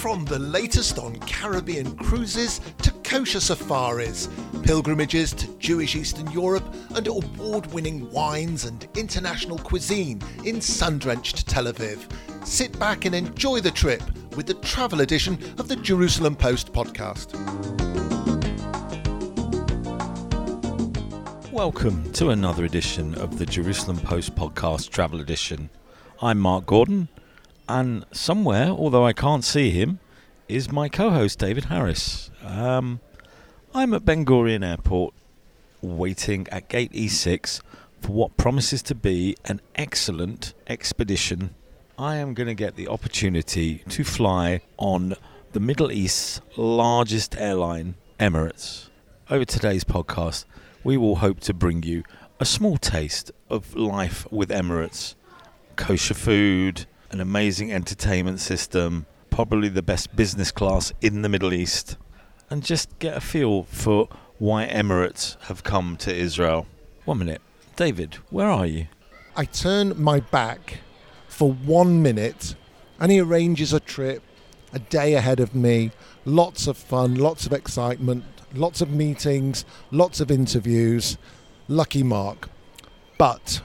From the latest on Caribbean cruises to kosher safaris, pilgrimages to Jewish Eastern Europe, and award winning wines and international cuisine in sun drenched Tel Aviv. Sit back and enjoy the trip with the travel edition of the Jerusalem Post podcast. Welcome to another edition of the Jerusalem Post podcast travel edition. I'm Mark Gordon, and somewhere, although I can't see him, is my co host David Harris. Um, I'm at Ben Gurion Airport waiting at gate E6 for what promises to be an excellent expedition. I am going to get the opportunity to fly on the Middle East's largest airline, Emirates. Over today's podcast, we will hope to bring you a small taste of life with Emirates. Kosher food, an amazing entertainment system, probably the best business class in the Middle East, and just get a feel for why Emirates have come to Israel. One minute. David, where are you? I turn my back for one minute and he arranges a trip a day ahead of me. Lots of fun, lots of excitement, lots of meetings, lots of interviews. Lucky Mark. But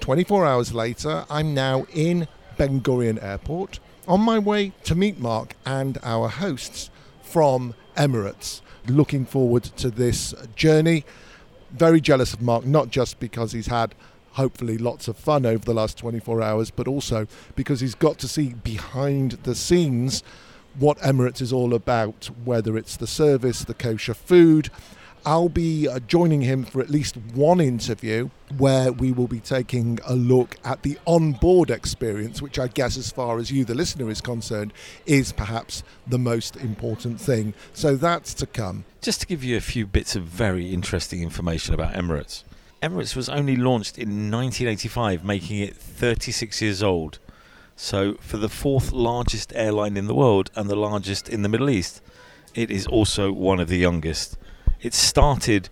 24 hours later, I'm now in Ben Gurion Airport on my way to meet Mark and our hosts from Emirates. Looking forward to this journey. Very jealous of Mark, not just because he's had hopefully lots of fun over the last 24 hours, but also because he's got to see behind the scenes what Emirates is all about, whether it's the service, the kosher food. I'll be uh, joining him for at least one interview where we will be taking a look at the on-board experience, which I guess, as far as you, the listener, is concerned, is perhaps the most important thing. So that's to come. Just to give you a few bits of very interesting information about Emirates. Emirates was only launched in 1985, making it 36 years old. So, for the fourth largest airline in the world and the largest in the Middle East, it is also one of the youngest. It started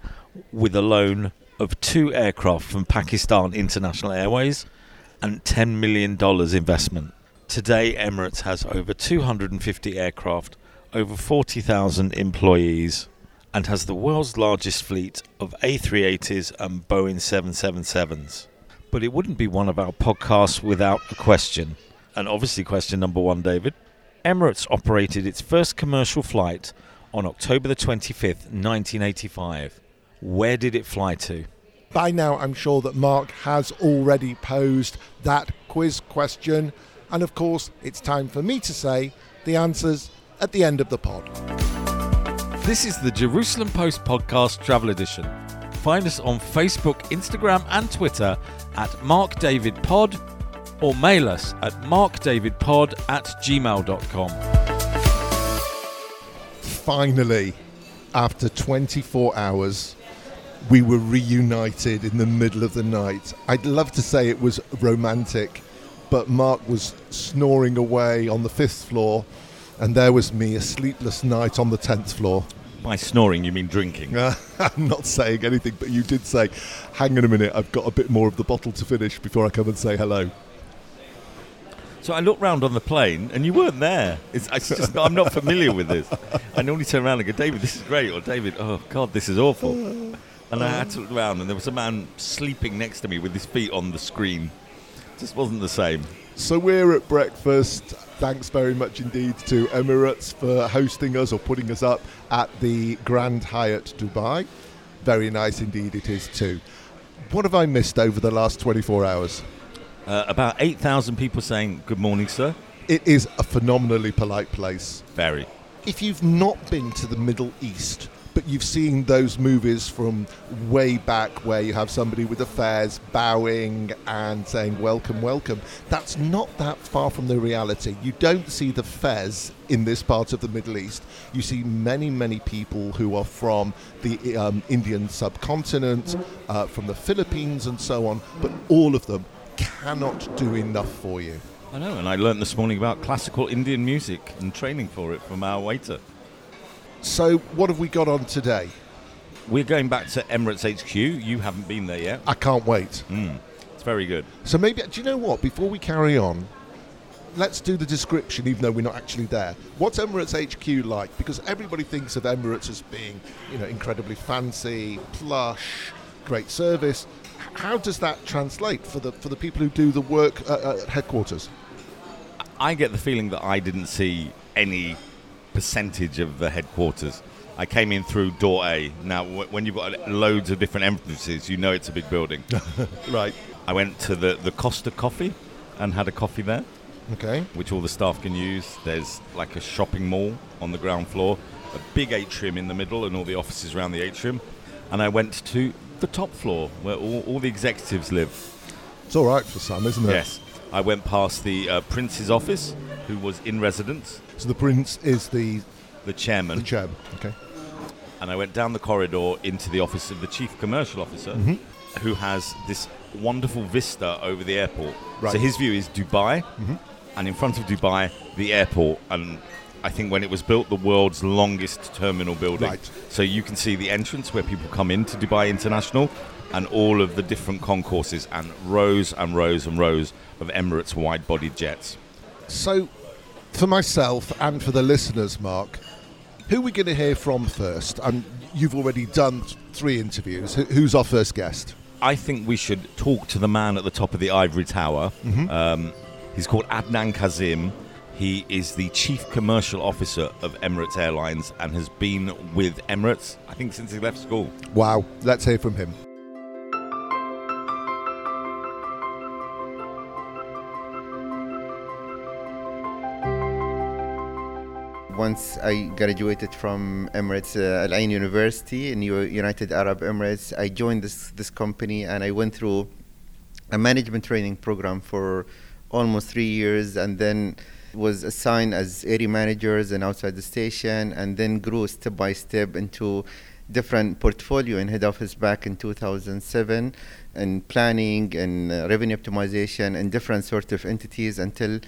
with a loan of two aircraft from Pakistan International Airways and $10 million investment. Today, Emirates has over 250 aircraft, over 40,000 employees, and has the world's largest fleet of A380s and Boeing 777s. But it wouldn't be one of our podcasts without a question. And obviously, question number one, David. Emirates operated its first commercial flight on October the 25th, 1985. Where did it fly to? By now, I'm sure that Mark has already posed that quiz question. And of course, it's time for me to say the answers at the end of the pod. This is the Jerusalem Post Podcast Travel Edition. Find us on Facebook, Instagram, and Twitter at Mark David Pod or mail us at markdavidpod at gmail.com. Finally, after 24 hours, we were reunited in the middle of the night. I'd love to say it was romantic, but Mark was snoring away on the fifth floor, and there was me, a sleepless night on the 10th floor. By snoring, you mean drinking? Uh, I'm not saying anything, but you did say, hang on a minute, I've got a bit more of the bottle to finish before I come and say hello. So I looked round on the plane, and you weren't there. It's, it's just I'm not familiar with this. I normally turn around and go, David, this is great, or David, oh God, this is awful. And I had to look around, and there was a man sleeping next to me with his feet on the screen. Just wasn't the same. So we're at breakfast. Thanks very much indeed to Emirates for hosting us or putting us up at the Grand Hyatt Dubai. Very nice indeed it is too. What have I missed over the last 24 hours? Uh, about 8,000 people saying, Good morning, sir. It is a phenomenally polite place. Very. If you've not been to the Middle East, but you've seen those movies from way back where you have somebody with a fez bowing and saying welcome, welcome. That's not that far from the reality. You don't see the fez in this part of the Middle East. You see many, many people who are from the um, Indian subcontinent, uh, from the Philippines, and so on, but all of them cannot do enough for you. I know, and I learned this morning about classical Indian music and training for it from our waiter. So, what have we got on today? We're going back to Emirates HQ. You haven't been there yet. I can't wait. Mm, it's very good. So maybe do you know what? Before we carry on, let's do the description, even though we're not actually there. What's Emirates HQ like? Because everybody thinks of Emirates as being, you know, incredibly fancy, plush, great service. How does that translate for the for the people who do the work at, at headquarters? I get the feeling that I didn't see any percentage of the headquarters. I came in through door A. Now, w- when you've got loads of different entrances, you know it's a big building. right. I went to the, the Costa Coffee and had a coffee there, Okay. which all the staff can use. There's like a shopping mall on the ground floor, a big atrium in the middle, and all the offices around the atrium. And I went to the top floor where all, all the executives live. It's all right for some, isn't it? Yes. I went past the uh, Prince's office, who was in residence, So the prince is the the chairman. the chair. Okay. and I went down the corridor into the office of the chief commercial officer, who has this wonderful vista over the airport. Right. So his view is Dubai, and in front of Dubai, the airport. And I think when it was built, the world's longest terminal building. Right. So you can see the entrance where people come into Dubai International, and all of the different concourses, and rows and rows and rows of Emirates wide-bodied jets. So, for myself and for the listeners, Mark, who are we going to hear from first? And you've already done three interviews. Who's our first guest? I think we should talk to the man at the top of the ivory tower. Um, he's called Adnan Kazim. He is the chief commercial officer of Emirates Airlines and has been with Emirates, I think, since he left school. Wow, let's hear from him. Once I graduated from Emirates uh, Al Ain University in U- United Arab Emirates, I joined this this company and I went through a management training program for almost three years, and then was assigned as area managers and outside the station, and then grew step by step into different portfolio in head office back in 2007 and planning and uh, revenue optimization and different sort of entities until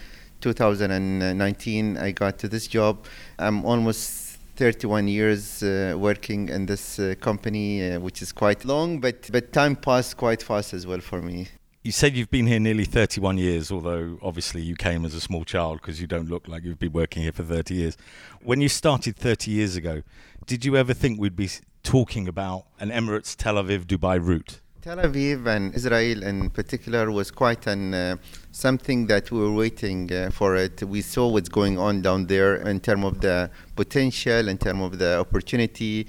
2019 I got to this job. I'm almost 31 years uh, working in this uh, company, uh, which is quite long, but but time passed quite fast as well for me. You said you've been here nearly 31 years, although obviously you came as a small child because you don't look like you've been working here for 30 years. When you started 30 years ago, did you ever think we'd be talking about an Emirates Tel Aviv Dubai route? Tel Aviv and Israel in particular was quite an uh, something that we were waiting uh, for it. We saw what's going on down there in terms of the potential, in terms of the opportunity.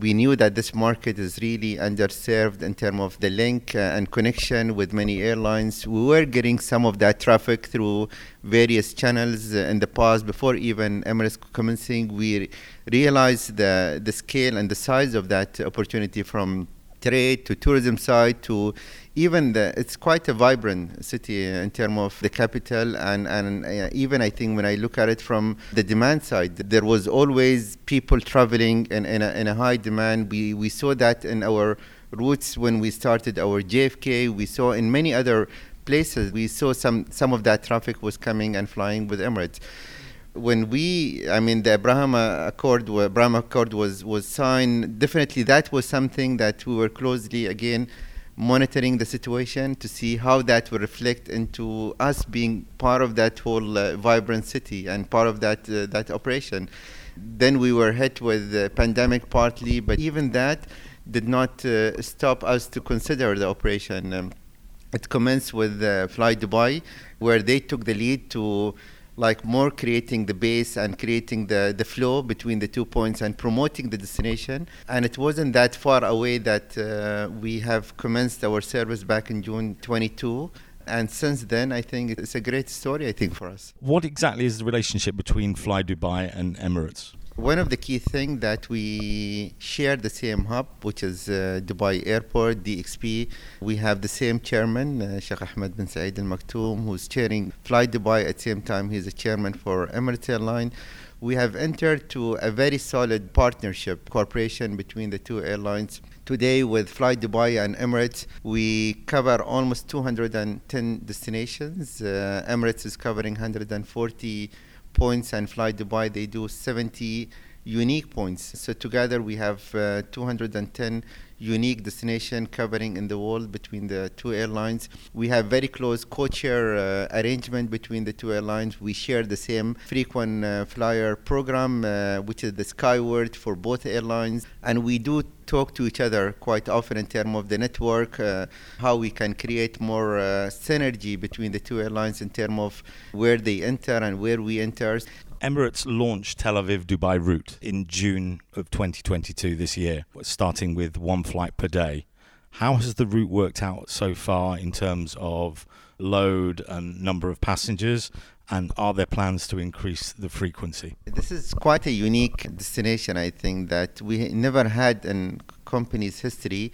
We knew that this market is really underserved in terms of the link uh, and connection with many airlines. We were getting some of that traffic through various channels in the past before even Emirates commencing. We re- realized the the scale and the size of that opportunity from trade to tourism side to even the it's quite a vibrant city in terms of the capital and and uh, even I think when I look at it from the demand side there was always people traveling in, in, a, in a high demand we we saw that in our routes when we started our JFK we saw in many other places we saw some some of that traffic was coming and flying with Emirates when we, I mean, the Abraham Accord, Abraham Accord was was signed. Definitely, that was something that we were closely again monitoring the situation to see how that will reflect into us being part of that whole uh, vibrant city and part of that uh, that operation. Then we were hit with the pandemic partly, but even that did not uh, stop us to consider the operation. Um, it commenced with uh, Fly Dubai, where they took the lead to like more creating the base and creating the, the flow between the two points and promoting the destination. And it wasn't that far away that uh, we have commenced our service back in June 22. And since then, I think it's a great story, I think, for us. What exactly is the relationship between Fly Dubai and Emirates? One of the key things that we share the same hub, which is uh, Dubai Airport, DXB. We have the same chairman, uh, Sheikh Ahmed bin Saeed Al Maktoum, who's chairing Fly Dubai at the same time. He's a chairman for Emirates Airline. We have entered to a very solid partnership, cooperation between the two airlines. Today, with Fly Dubai and Emirates, we cover almost 210 destinations. Uh, Emirates is covering 140 points and Fly Dubai they do 70 unique points. So together we have uh, 210 unique destination covering in the world between the two airlines. We have very close codeshare uh, arrangement between the two airlines. We share the same frequent uh, flyer program, uh, which is the Skyward for both airlines, and we do talk to each other quite often in terms of the network, uh, how we can create more uh, synergy between the two airlines in terms of where they enter and where we enter. Emirates launched Tel Aviv Dubai route in June of 2022 this year, starting with one flight per day. How has the route worked out so far in terms of load and number of passengers? And are there plans to increase the frequency? This is quite a unique destination, I think, that we never had in company's history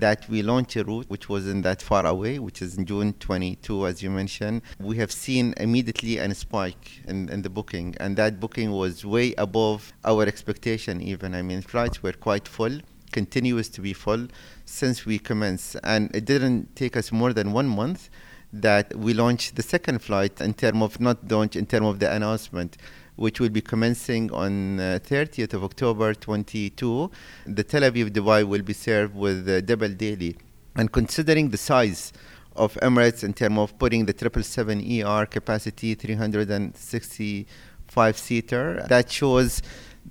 that we launched a route which wasn't that far away, which is in June 22, as you mentioned. We have seen immediately a spike in, in the booking, and that booking was way above our expectation, even. I mean, flights were quite full, continuous to be full since we commenced, and it didn't take us more than one month that we launched the second flight in terms of not launch in terms of the announcement which will be commencing on uh, 30th of October 22. The Tel Aviv Dubai will be served with uh, double daily. And considering the size of Emirates in terms of putting the 777 ER capacity 365 seater, that shows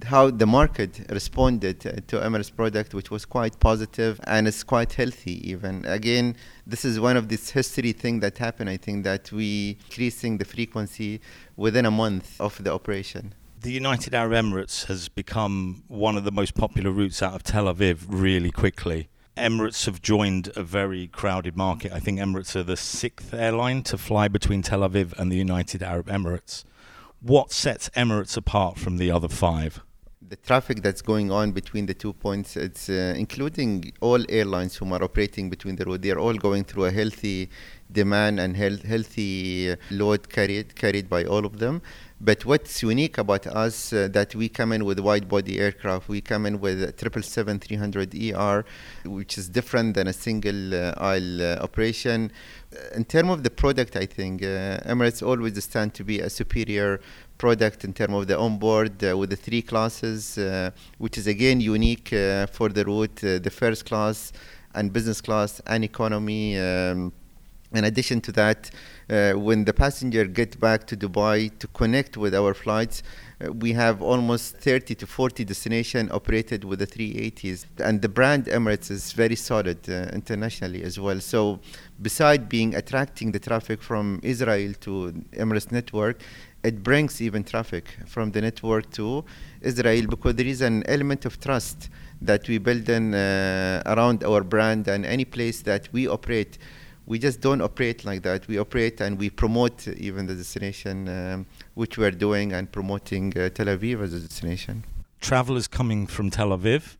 how the market responded uh, to Emirates product, which was quite positive and is quite healthy even. Again, this is one of this history thing that happened. I think that we increasing the frequency within a month of the operation. The United Arab Emirates has become one of the most popular routes out of Tel Aviv really quickly. Emirates have joined a very crowded market. I think Emirates are the sixth airline to fly between Tel Aviv and the United Arab Emirates. What sets Emirates apart from the other five? the traffic that's going on between the two points, it's uh, including all airlines who are operating between the road. They are all going through a healthy demand and health, healthy uh, load carried carried by all of them. But what's unique about us uh, that we come in with wide body aircraft. We come in with 777-300 ER, which is different than a single uh, aisle uh, operation. In terms of the product, I think uh, Emirates always stand to be a superior product in terms of the onboard uh, with the three classes, uh, which is again unique uh, for the route, uh, the first class and business class and economy. Um, in addition to that, uh, when the passenger get back to Dubai to connect with our flights, uh, we have almost 30 to 40 destinations operated with the 380s, and the brand Emirates is very solid internationally as well. So, beside being attracting the traffic from Israel to Emirates network, it brings even traffic from the network to Israel because there is an element of trust that we build in uh, around our brand and any place that we operate. We just don't operate like that. We operate and we promote even the destination, um, which we're doing and promoting uh, Tel Aviv as a destination. Travelers coming from Tel Aviv,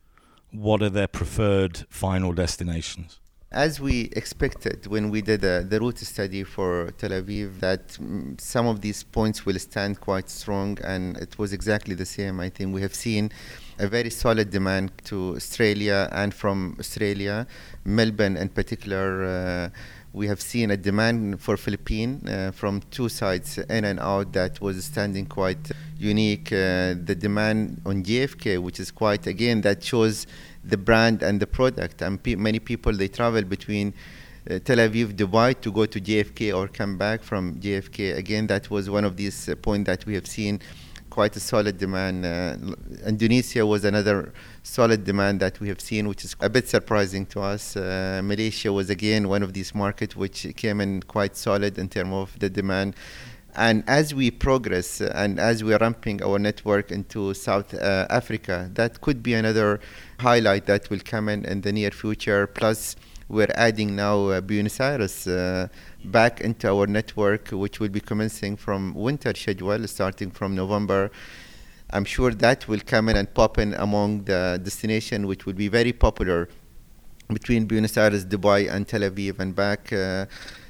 what are their preferred final destinations? as we expected when we did uh, the route study for Tel Aviv, that mm, some of these points will stand quite strong, and it was exactly the same. I think we have seen a very solid demand to Australia and from Australia, Melbourne in particular. Uh, we have seen a demand for Philippine uh, from two sides in and out that was standing quite unique. Uh, the demand on JFK, which is quite again that shows the brand and the product. And pe- many people they travel between uh, Tel Aviv, Dubai to go to JFK or come back from JFK. Again, that was one of these uh, points that we have seen quite a solid demand. Uh, Indonesia was another solid demand that we have seen, which is a bit surprising to us. Uh, Malaysia was again one of these markets which came in quite solid in terms of the demand. And as we progress and as we are ramping our network into South uh, Africa, that could be another highlight that will come in in the near future. Plus, we're adding now uh, Buenos Aires uh, back into our network, which will be commencing from winter schedule starting from November. I'm sure that will come in and pop in among the destination, which will be very popular between Buenos Aires, Dubai, and Tel Aviv and back. Uh,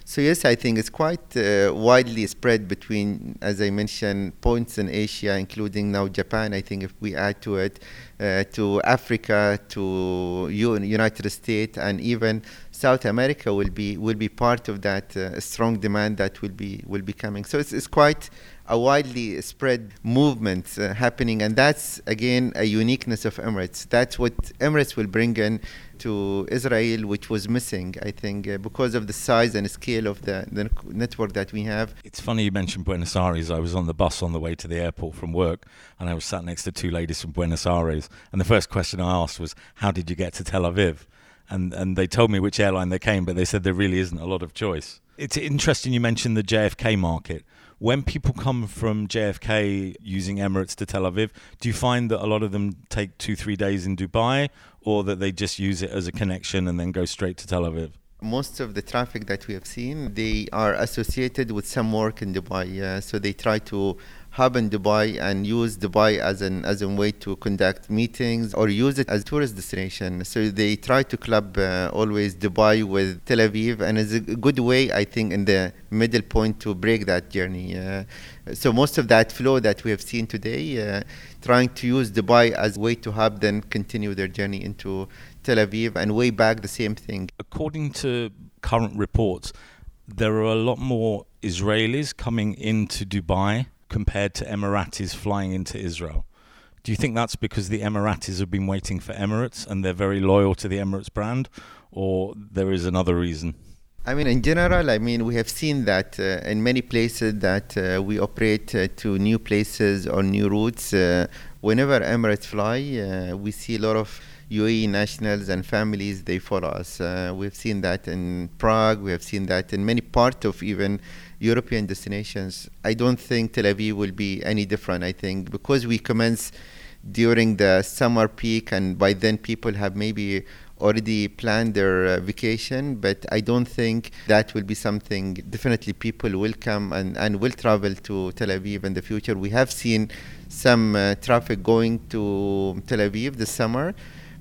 so yes, I think it's quite uh, widely spread between, as I mentioned, points in Asia, including now Japan. I think if we add to it, uh, to Africa, to U- United States, and even South America will be will be part of that uh, strong demand that will be will be coming. So it's, it's quite a widely spread movement uh, happening, and that's again a uniqueness of Emirates. That's what Emirates will bring in to Israel, which was missing, I think, uh, because of the size and scale of the, the network that we have. It's funny you mentioned Buenos Aires. I was on the bus on the way to the airport from work, and I was sat next to two ladies from Buenos Aires. And the first question I asked was, "How did you get to Tel Aviv?" And and they told me which airline they came, but they said there really isn't a lot of choice. It's interesting you mentioned the JFK market when people come from JFK using Emirates to Tel Aviv, do you find that a lot of them take two, three days in Dubai, or that they just use it as a connection and then go straight to Tel Aviv? Most of the traffic that we have seen, they are associated with some work in Dubai. Uh, so they try to hub in Dubai and use Dubai as an as a way to conduct meetings or use it as a tourist destination. So they try to club uh, always Dubai with Tel Aviv, and it's a good way, I think, in the middle point to break that journey. Uh, so most of that flow that we have seen today, uh, trying to use Dubai as a way to hub, then continue their journey into Tel Aviv, and way back the same thing. According to current reports, there are a lot more Israelis coming into Dubai compared to Emiratis flying into Israel. Do you think that's because the Emiratis have been waiting for Emirates and they're very loyal to the Emirates brand, or there is another reason? I mean, in general, I mean, we have seen that uh, in many places that uh, we operate uh, to new places or new routes. Uh, whenever Emirates fly, uh, we see a lot of UAE nationals and families. They follow us. Uh, we've seen that in Prague. We have seen that in many parts of even European destinations. I don't think Tel Aviv will be any different. I think because we commence during the summer peak, and by then people have maybe already planned their uh, vacation, but I don't think that will be something. Definitely, people will come and, and will travel to Tel Aviv in the future. We have seen some uh, traffic going to Tel Aviv this summer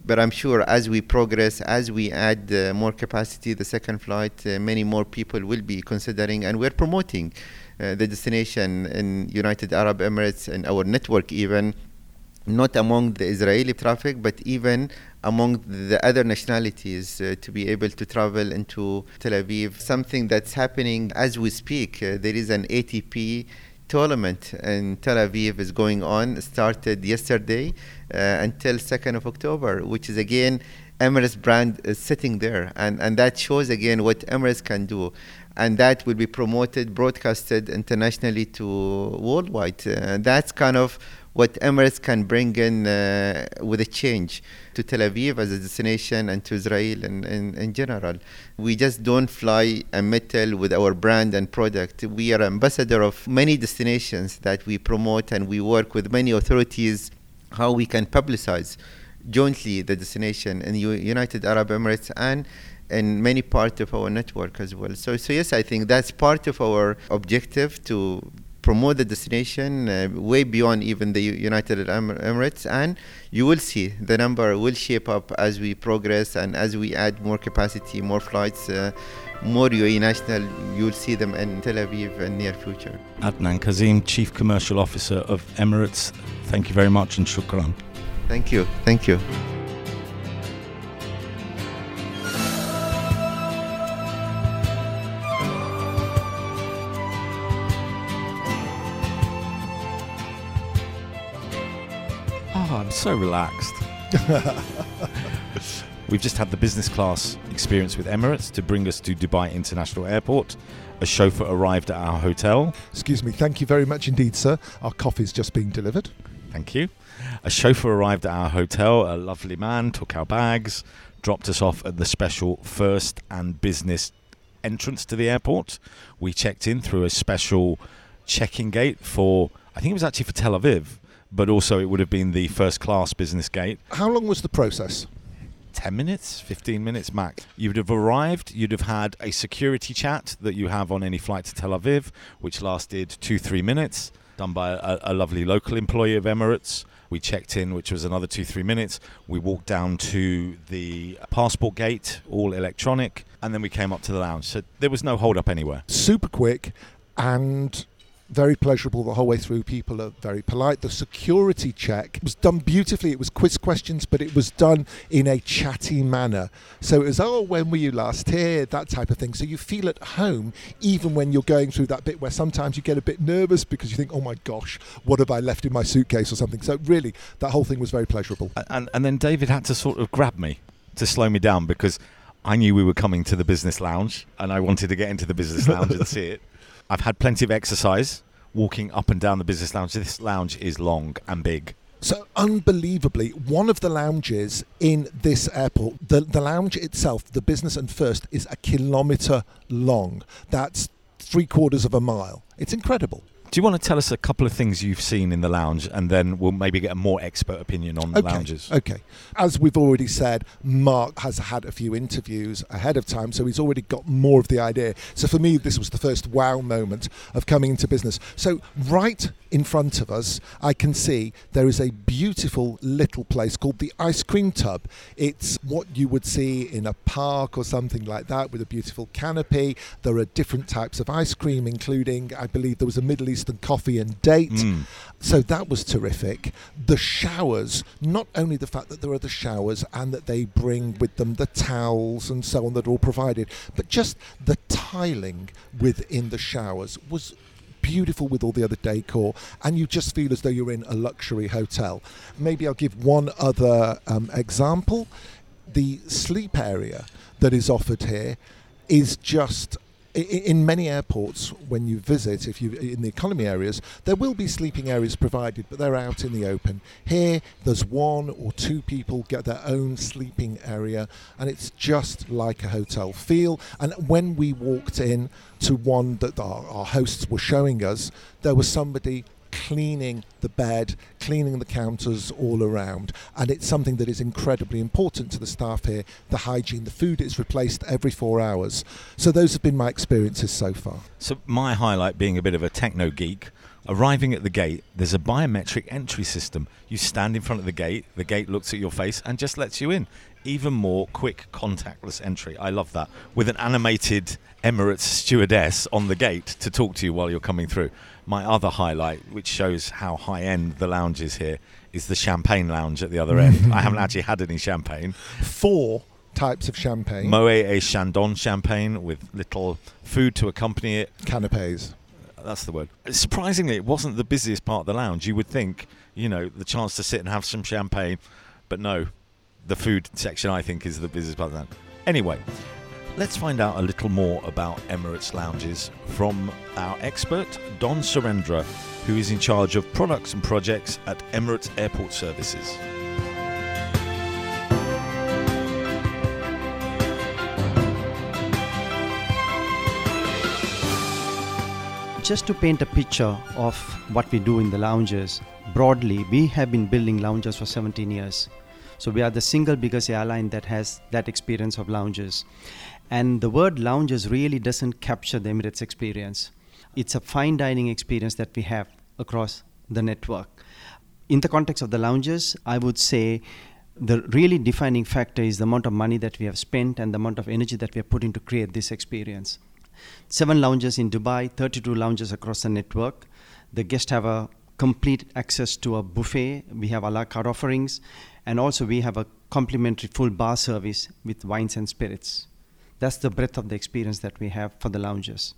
but I'm sure as we progress, as we add uh, more capacity, the second flight, uh, many more people will be considering, and we're promoting uh, the destination in United Arab Emirates and our network even, not among the Israeli traffic, but even among the other nationalities uh, to be able to travel into Tel Aviv. Something that's happening as we speak. Uh, there is an ATP tournament in Tel Aviv is going on. Started yesterday uh, until 2nd of October, which is again Emirates brand is sitting there, and and that shows again what Emirates can do, and that will be promoted, broadcasted internationally to worldwide. Uh, that's kind of what Emirates can bring in uh, with a change to Tel Aviv as a destination and to Israel in, in, in general. We just don't fly a metal with our brand and product. We are ambassador of many destinations that we promote and we work with many authorities how we can publicize jointly the destination in the United Arab Emirates and in many parts of our network as well. So, so yes, I think that's part of our objective to promote the destination uh, way beyond even the United Emirates, and you will see the number will shape up as we progress and as we add more capacity, more flights. Uh, more UAE national, you'll see them in Tel Aviv in near future. Adnan Kazim, Chief Commercial Officer of Emirates, thank you very much and shukran. Thank you. Thank you. So relaxed. We've just had the business class experience with Emirates to bring us to Dubai International Airport. A chauffeur arrived at our hotel. Excuse me, thank you very much indeed, sir. Our coffee's just being delivered. Thank you. A chauffeur arrived at our hotel, a lovely man, took our bags, dropped us off at the special first and business entrance to the airport. We checked in through a special check-in gate for, I think it was actually for Tel Aviv, but also it would have been the first class business gate. How long was the process? 10 minutes, 15 minutes max. You would have arrived, you'd have had a security chat that you have on any flight to Tel Aviv, which lasted two, three minutes, done by a, a lovely local employee of Emirates. We checked in, which was another two, three minutes. We walked down to the passport gate, all electronic, and then we came up to the lounge. So there was no hold up anywhere. Super quick and very pleasurable the whole way through. People are very polite. The security check was done beautifully. It was quiz questions, but it was done in a chatty manner. So it was, oh, when were you last here? That type of thing. So you feel at home, even when you're going through that bit where sometimes you get a bit nervous because you think, oh my gosh, what have I left in my suitcase or something. So really, that whole thing was very pleasurable. And, and then David had to sort of grab me to slow me down because I knew we were coming to the business lounge and I wanted to get into the business lounge and see it. I've had plenty of exercise walking up and down the business lounge. This lounge is long and big. So unbelievably, one of the lounges in this airport, the, the lounge itself, the business and first, is a kilometre long. That's three quarters of a mile. It's incredible. Do you want to tell us a couple of things you've seen in the lounge, and then we'll maybe get a more expert opinion on okay. lounges? Okay. As we've already said, Mark has had a few interviews ahead of time, so he's already got more of the idea. So for me, this was the first wow moment of coming into business. So right in front of us, I can see there is a beautiful little place called the Ice Cream Tub. It's what you would see in a park or something like that with a beautiful canopy. There are different types of ice cream, including, I believe, there was a Middle Eastern coffee and date. Mm. So that was terrific. The showers, not only the fact that there are the showers and that they bring with them the towels and so on that are all provided, but just the tiling within the showers was beautiful with all the other decor, and you just feel as though you're in a luxury hotel. Maybe I'll give one other um, example. The sleep area that is offered here is just in many airports, when you visit, if you in the economy areas, there will be sleeping areas provided, but they're out in the open. Here, there's one or two people get their own sleeping area, and it's just like a hotel feel. And when we walked in to one that our, our hosts were showing us, there was somebody cleaning the bed, cleaning the counters all around. And it's something that is incredibly important to the staff here the hygiene. The food is replaced every four hours. So those have been my experiences so far. So, my highlight being a bit of a techno geek. Arriving at the gate, there's a biometric entry system. You stand in front of the gate, the gate looks at your face and just lets you in. Even more quick contactless entry. I love that. With an animated Emirates stewardess on the gate to talk to you while you're coming through my other highlight, which shows how high end the lounge is here, is the champagne lounge at the other end. I haven't actually had any champagne. Four types of champagne. Moet et Chandon champagne with little food to accompany it. Canapes. That's the word. Surprisingly, it wasn't the busiest part of the lounge. You would think, you know, the chance to sit and have some champagne, but no, the food section I think is the busiest part of that. Anyway, Let's find out a little more about Emirates lounges from our expert, Don Surendra, who is in charge of products and projects at Emirates Airport Services. Just to paint a picture of what we do in the lounges, broadly, we have been building lounges for 17 years. So we are the single biggest airline that has that experience of lounges. And the word lounges really doesn't capture the Emirates experience. It's a fine dining experience that we have across the network. In the context of the lounges, I would say the really defining factor is the amount of money that we have spent and the amount of energy that we have put in to create this experience. Seven lounges in Dubai, 32 lounges across the network. The guests have a complete access to a buffet. We have a la carte offerings, and also we have a complimentary full bar service with wines and spirits. That's the breadth of the experience that we have for the lounges.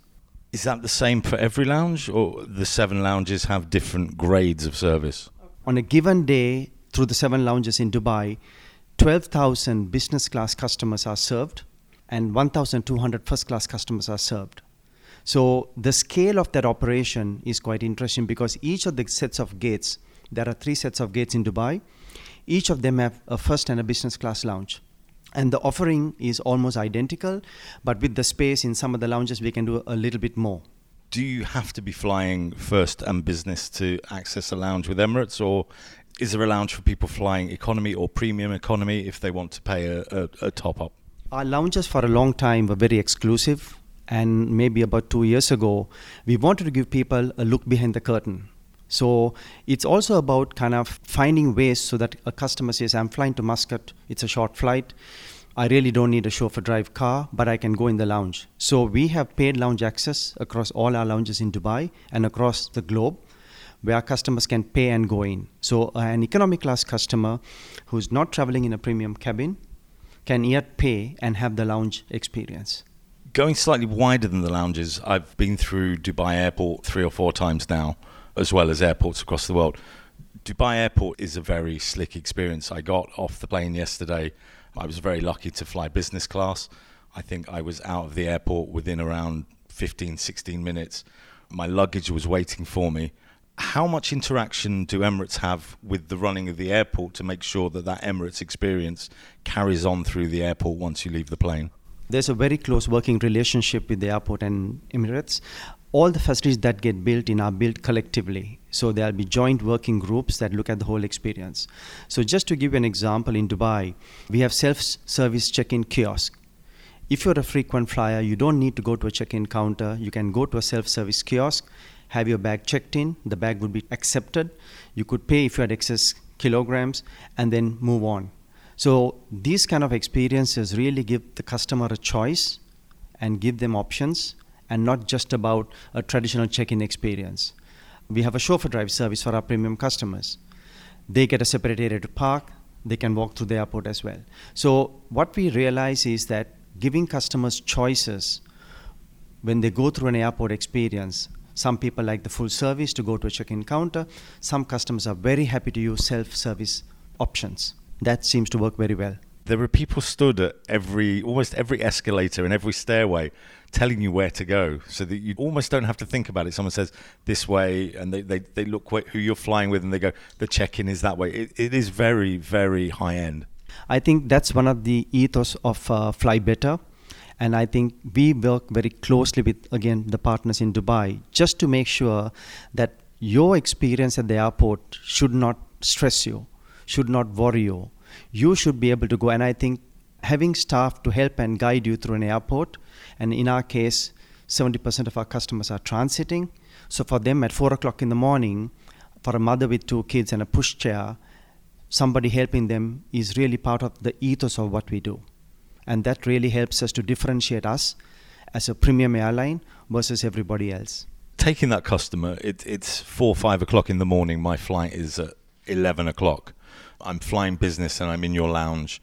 Is that the same for every lounge, or the seven lounges have different grades of service? On a given day, through the seven lounges in Dubai, 12,000 business class customers are served and 1,200 first class customers are served. So the scale of that operation is quite interesting because each of the sets of gates, there are three sets of gates in Dubai, each of them have a first and a business class lounge. And the offering is almost identical but with the space in some of the lounges we can do a little bit more. Do you have to be flying first and business to access a lounge with emirates or is there a lounge for people flying economy or premium economy if they want to pay a, a, a top up our lounges for a long time were very exclusive and maybe about two years ago we wanted to give people a look behind the curtain so it's also about kind of finding ways so that a customer says, I'm flying to Muscat, it's a short flight. I really don't need a chauffeur drive car, but I can go in the lounge. So we have paid lounge access across all our lounges in Dubai and across the globe where customers can pay and go in. So an economic class customer who's not traveling in a premium cabin can yet pay and have the lounge experience. Going slightly wider than the lounges, I've been through Dubai Airport three or four times now, as well as airports across the world. Dubai Airport is a very slick experience. I got off the plane yesterday I was very lucky to fly business class. I think I was out of the airport within around 15, 16 minutes. My luggage was waiting for me. How much interaction do Emirates have with the running of the airport to make sure that that Emirates experience carries on through the airport once you leave the plane? There's a very close working relationship with the airport and Emirates all the facilities that get built in are built collectively. So there'll be joint working groups that look at the whole experience. So just to give you an example, in Dubai, we have self-service check-in kiosk. If you're a frequent flyer, you don't need to go to a check-in counter. You can go to a self-service kiosk, have your bag checked in. The bag would be accepted. You could pay if you had excess kilograms, and then move on. So these kind of experiences really give the customer a choice and give them options and not just about a traditional check-in experience. We have a chauffeur drive service for our premium customers. They get a separate area to park. They can walk through the airport as well. So what we realize is that giving customers choices when they go through an airport experience. Some people like the full service to go to a check-in counter. Some customers are very happy to use self-service options. That seems to work very well there are people stood at every almost every escalator and every stairway telling you where to go so that you almost don't have to think about it. Someone says this way and they, they, they look who you're flying with and they go the check-in is that way. It, it is very very high end. I think that's one of the ethos of uh, fly better. And i think we work very closely with again the partners in dubai just to make sure that your experience at the airport should not stress you should not worry you you should be able to go. And I think having staff to help and guide you through an airport, and in our case, 70% of our customers are transiting. So for them at 4 o'clock in the morning, for a mother with two kids and a pushchair, somebody helping them is really part of the ethos of what we do. And that really helps us to differentiate us as a premium airline versus everybody else. Taking that customer, it, it's four, five o'clock in the morning. My flight is at 11 o'clock. I'm flying business and I'm in your lounge,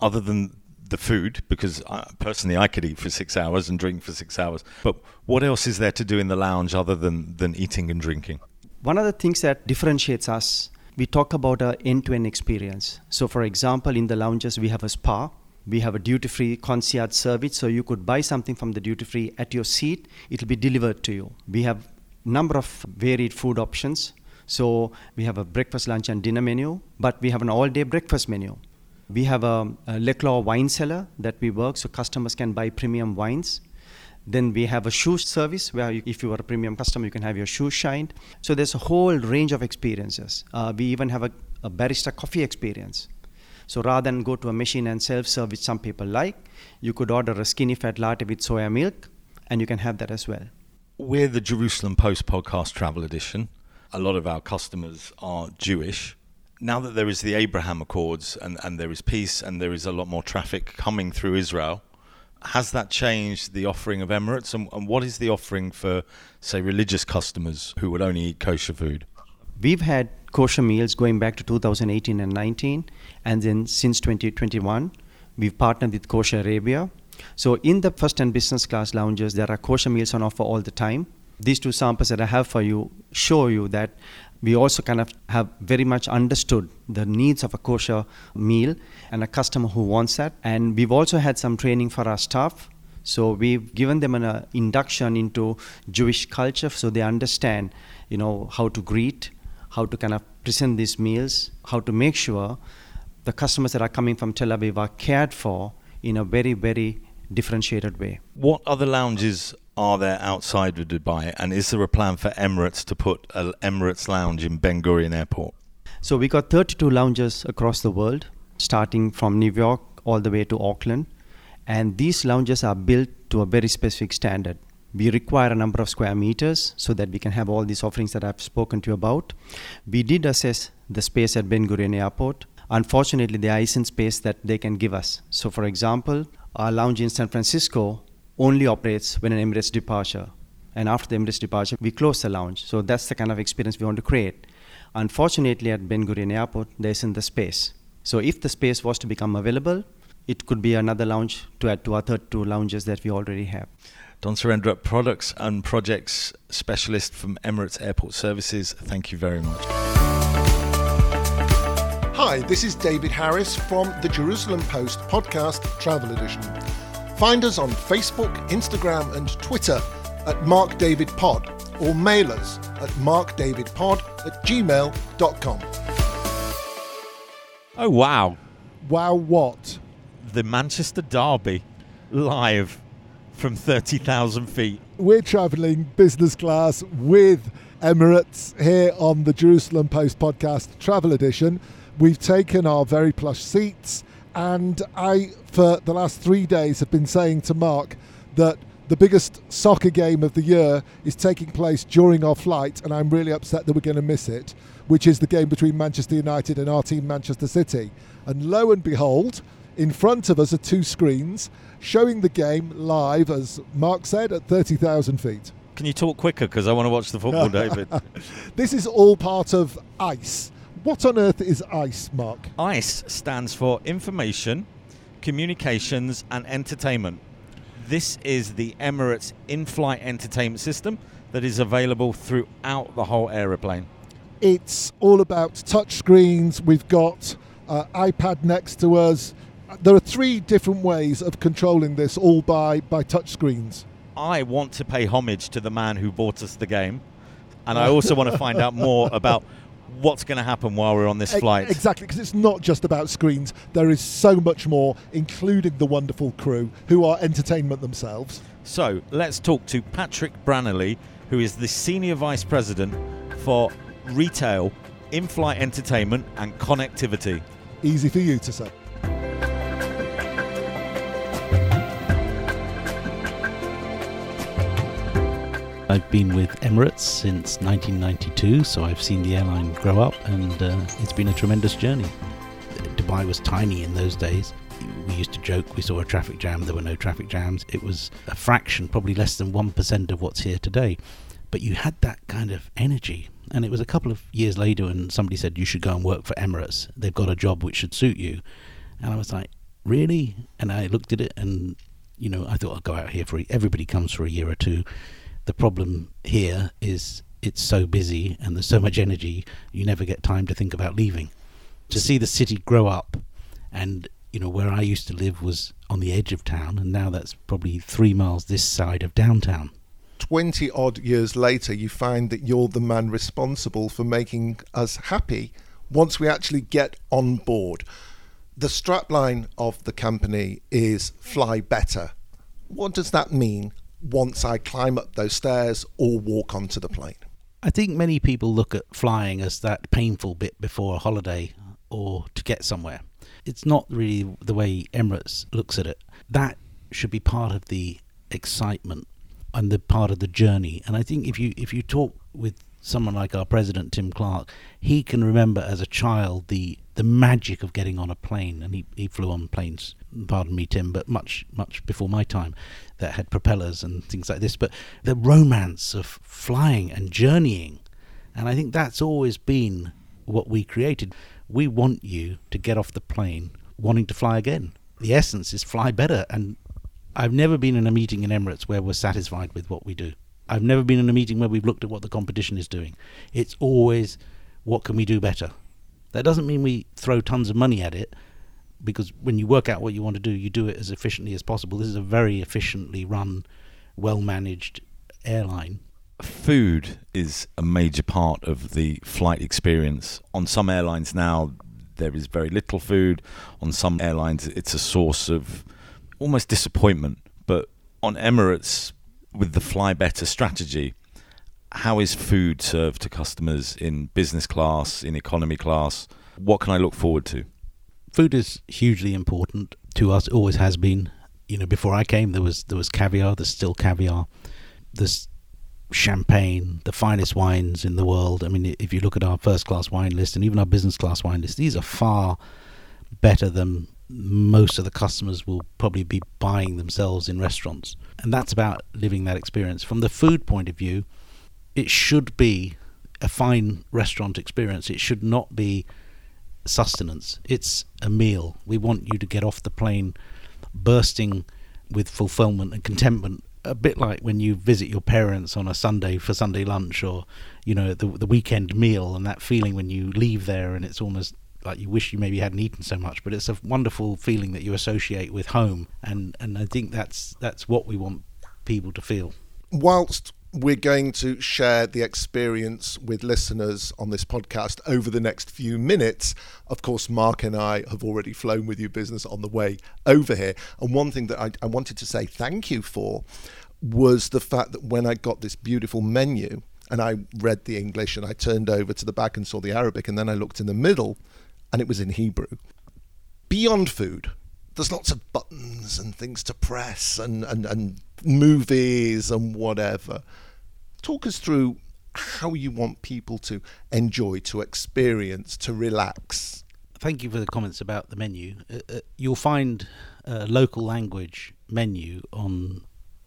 other than the food, because I, personally I could eat for six hours and drink for six hours. But what else is there to do in the lounge other than, than eating and drinking? One of the things that differentiates us, we talk about an end to end experience. So, for example, in the lounges, we have a spa. We have a duty free concierge service, so you could buy something from the duty free at your seat, it'll be delivered to you. We have number of varied food options so we have a breakfast, lunch, and dinner menu, but we have an all day breakfast menu. We have a, a Le Clos wine cellar that we work so customers can buy premium wines. Then we have a shoe service where you, if you are a premium customer, you can have your shoes shined. So there's a whole range of experiences. Uh, we even have a, a barista coffee experience. So rather than go to a machine and self-serve, which some people like, you could order a skinny fat latte with soya milk, and you can have that as well. We're the Jerusalem Post Podcast Travel Edition a lot of our customers are Jewish. Now that there is the Abraham Accords and, and there is peace and there is a lot more traffic coming through Israel, has that changed the offering of Emirates? And, and what is the offering for, say, religious customers who would only eat kosher food? We've had kosher meals going back to 2018 and 19, and then since 2021, we've partnered with Kosher Arabia. So in the first and business class lounges, there are kosher meals on offer all the time these two samples that I have for you show you that we also kind of have very much understood the needs of a kosher meal and a customer who wants that. And we've also had some training for our staff. So we've given them an uh, induction into Jewish culture so they understand, you know, how to greet, how to kind of present these meals, how to make sure the customers that are coming from Tel Aviv are cared for in a very, very differentiated way. What other lounges are there outside of Dubai? And is there a plan for Emirates to put an Emirates lounge in Ben Gurion Airport? So we got 32 lounges across the world, starting from New York all the way to Auckland. And these lounges are built to a very specific standard. We require a number of square meters so that we can have all these offerings that I've spoken to you about. We did assess the space at Ben Gurion Airport. Unfortunately, there isn't space that they can give us. So, for example, our lounge in San Francisco only operates when an Emirates departure. And after the Emirates departure, we close the lounge. So that's the kind of experience we want to create. Unfortunately, at Ben Gurion Airport, there isn't the space. So if the space was to become available, it could be another lounge to add to our 32 lounges that we already have. Don Surendra, Products and Projects Specialist from Emirates Airport Services, thank you very much. Hi, this is David Harris from the Jerusalem Post podcast Travel Edition. Find us on Facebook, Instagram, and Twitter at Mark David Pod or mail us at markdavidpod at gmail.com. Oh, wow. Wow, what? The Manchester Derby live from 30,000 feet. We're travelling business class with Emirates here on the Jerusalem Post podcast Travel Edition. We've taken our very plush seats, and I, for the last three days, have been saying to Mark that the biggest soccer game of the year is taking place during our flight, and I'm really upset that we're going to miss it, which is the game between Manchester United and our team, Manchester City. And lo and behold, in front of us are two screens showing the game live, as Mark said, at 30,000 feet. Can you talk quicker? Because I want to watch the football, David. this is all part of ICE. What on earth is ICE, Mark? ICE stands for Information, Communications and Entertainment. This is the Emirates in flight entertainment system that is available throughout the whole aeroplane. It's all about touch screens. We've got uh, iPad next to us. There are three different ways of controlling this, all by, by touch screens. I want to pay homage to the man who bought us the game, and I also want to find out more about what's going to happen while we're on this flight. Exactly, because it's not just about screens. There is so much more, including the wonderful crew who are entertainment themselves. So let's talk to Patrick Brannelly, who is the Senior Vice President for Retail, In Flight Entertainment, and Connectivity. Easy for you to say. I've been with Emirates since 1992, so I've seen the airline grow up, and uh, it's been a tremendous journey. Dubai was tiny in those days. We used to joke we saw a traffic jam, there were no traffic jams. It was a fraction, probably less than 1% of what's here today. But you had that kind of energy. And it was a couple of years later when somebody said, You should go and work for Emirates. They've got a job which should suit you. And I was like, Really? And I looked at it and, you know, I thought I'll go out here for, everybody comes for a year or two the problem here is it's so busy and there's so much energy, you never get time to think about leaving. To see the city grow up, and you know where I used to live was on the edge of town, and now that's probably three miles this side of downtown. 20 odd years later, you find that you're the man responsible for making us happy once we actually get on board. The strapline of the company is fly better. What does that mean? Once I climb up those stairs or walk onto the plane. I think many people look at flying as that painful bit before a holiday or to get somewhere. It's not really the way Emirates looks at it. That should be part of the excitement and the part of the journey. And I think if you if you talk with someone like our president Tim Clark, he can remember as a child the the magic of getting on a plane, and he, he flew on planes. Pardon me, Tim, but much much before my time, that had propellers and things like this. But the romance of flying and journeying, and I think that's always been what we created. We want you to get off the plane wanting to fly again. The essence is fly better, and I've never been in a meeting in Emirates where we're satisfied with what we do. I've never been in a meeting where we've looked at what the competition is doing. It's always what can we do better. That doesn't mean we throw tons of money at it, because when you work out what you want to do, you do it as efficiently as possible. This is a very efficiently run, well managed airline. Food is a major part of the flight experience. On some airlines now, there is very little food. On some airlines, it's a source of almost disappointment. But on Emirates, with the fly better strategy, how is food served to customers in business class, in economy class? What can I look forward to? Food is hugely important to us. Always has been. You know, before I came, there was there was caviar. There's still caviar. There's champagne, the finest wines in the world. I mean, if you look at our first class wine list and even our business class wine list, these are far better than most of the customers will probably be buying themselves in restaurants. And that's about living that experience. From the food point of view, it should be a fine restaurant experience. It should not be sustenance. It's a meal. We want you to get off the plane bursting with fulfillment and contentment a bit like when you visit your parents on a Sunday for Sunday lunch or you know the the weekend meal and that feeling when you leave there and it's almost like you wish you maybe hadn't eaten so much but it's a wonderful feeling that you associate with home and and I think that's that's what we want people to feel whilst we're going to share the experience with listeners on this podcast over the next few minutes. Of course, Mark and I have already flown with you business on the way over here. And one thing that I, I wanted to say thank you for was the fact that when I got this beautiful menu and I read the English and I turned over to the back and saw the Arabic and then I looked in the middle and it was in Hebrew. Beyond food, there's lots of buttons and things to press and, and, and movies and whatever talk us through how you want people to enjoy, to experience, to relax. Thank you for the comments about the menu. Uh, uh, you'll find a local language menu on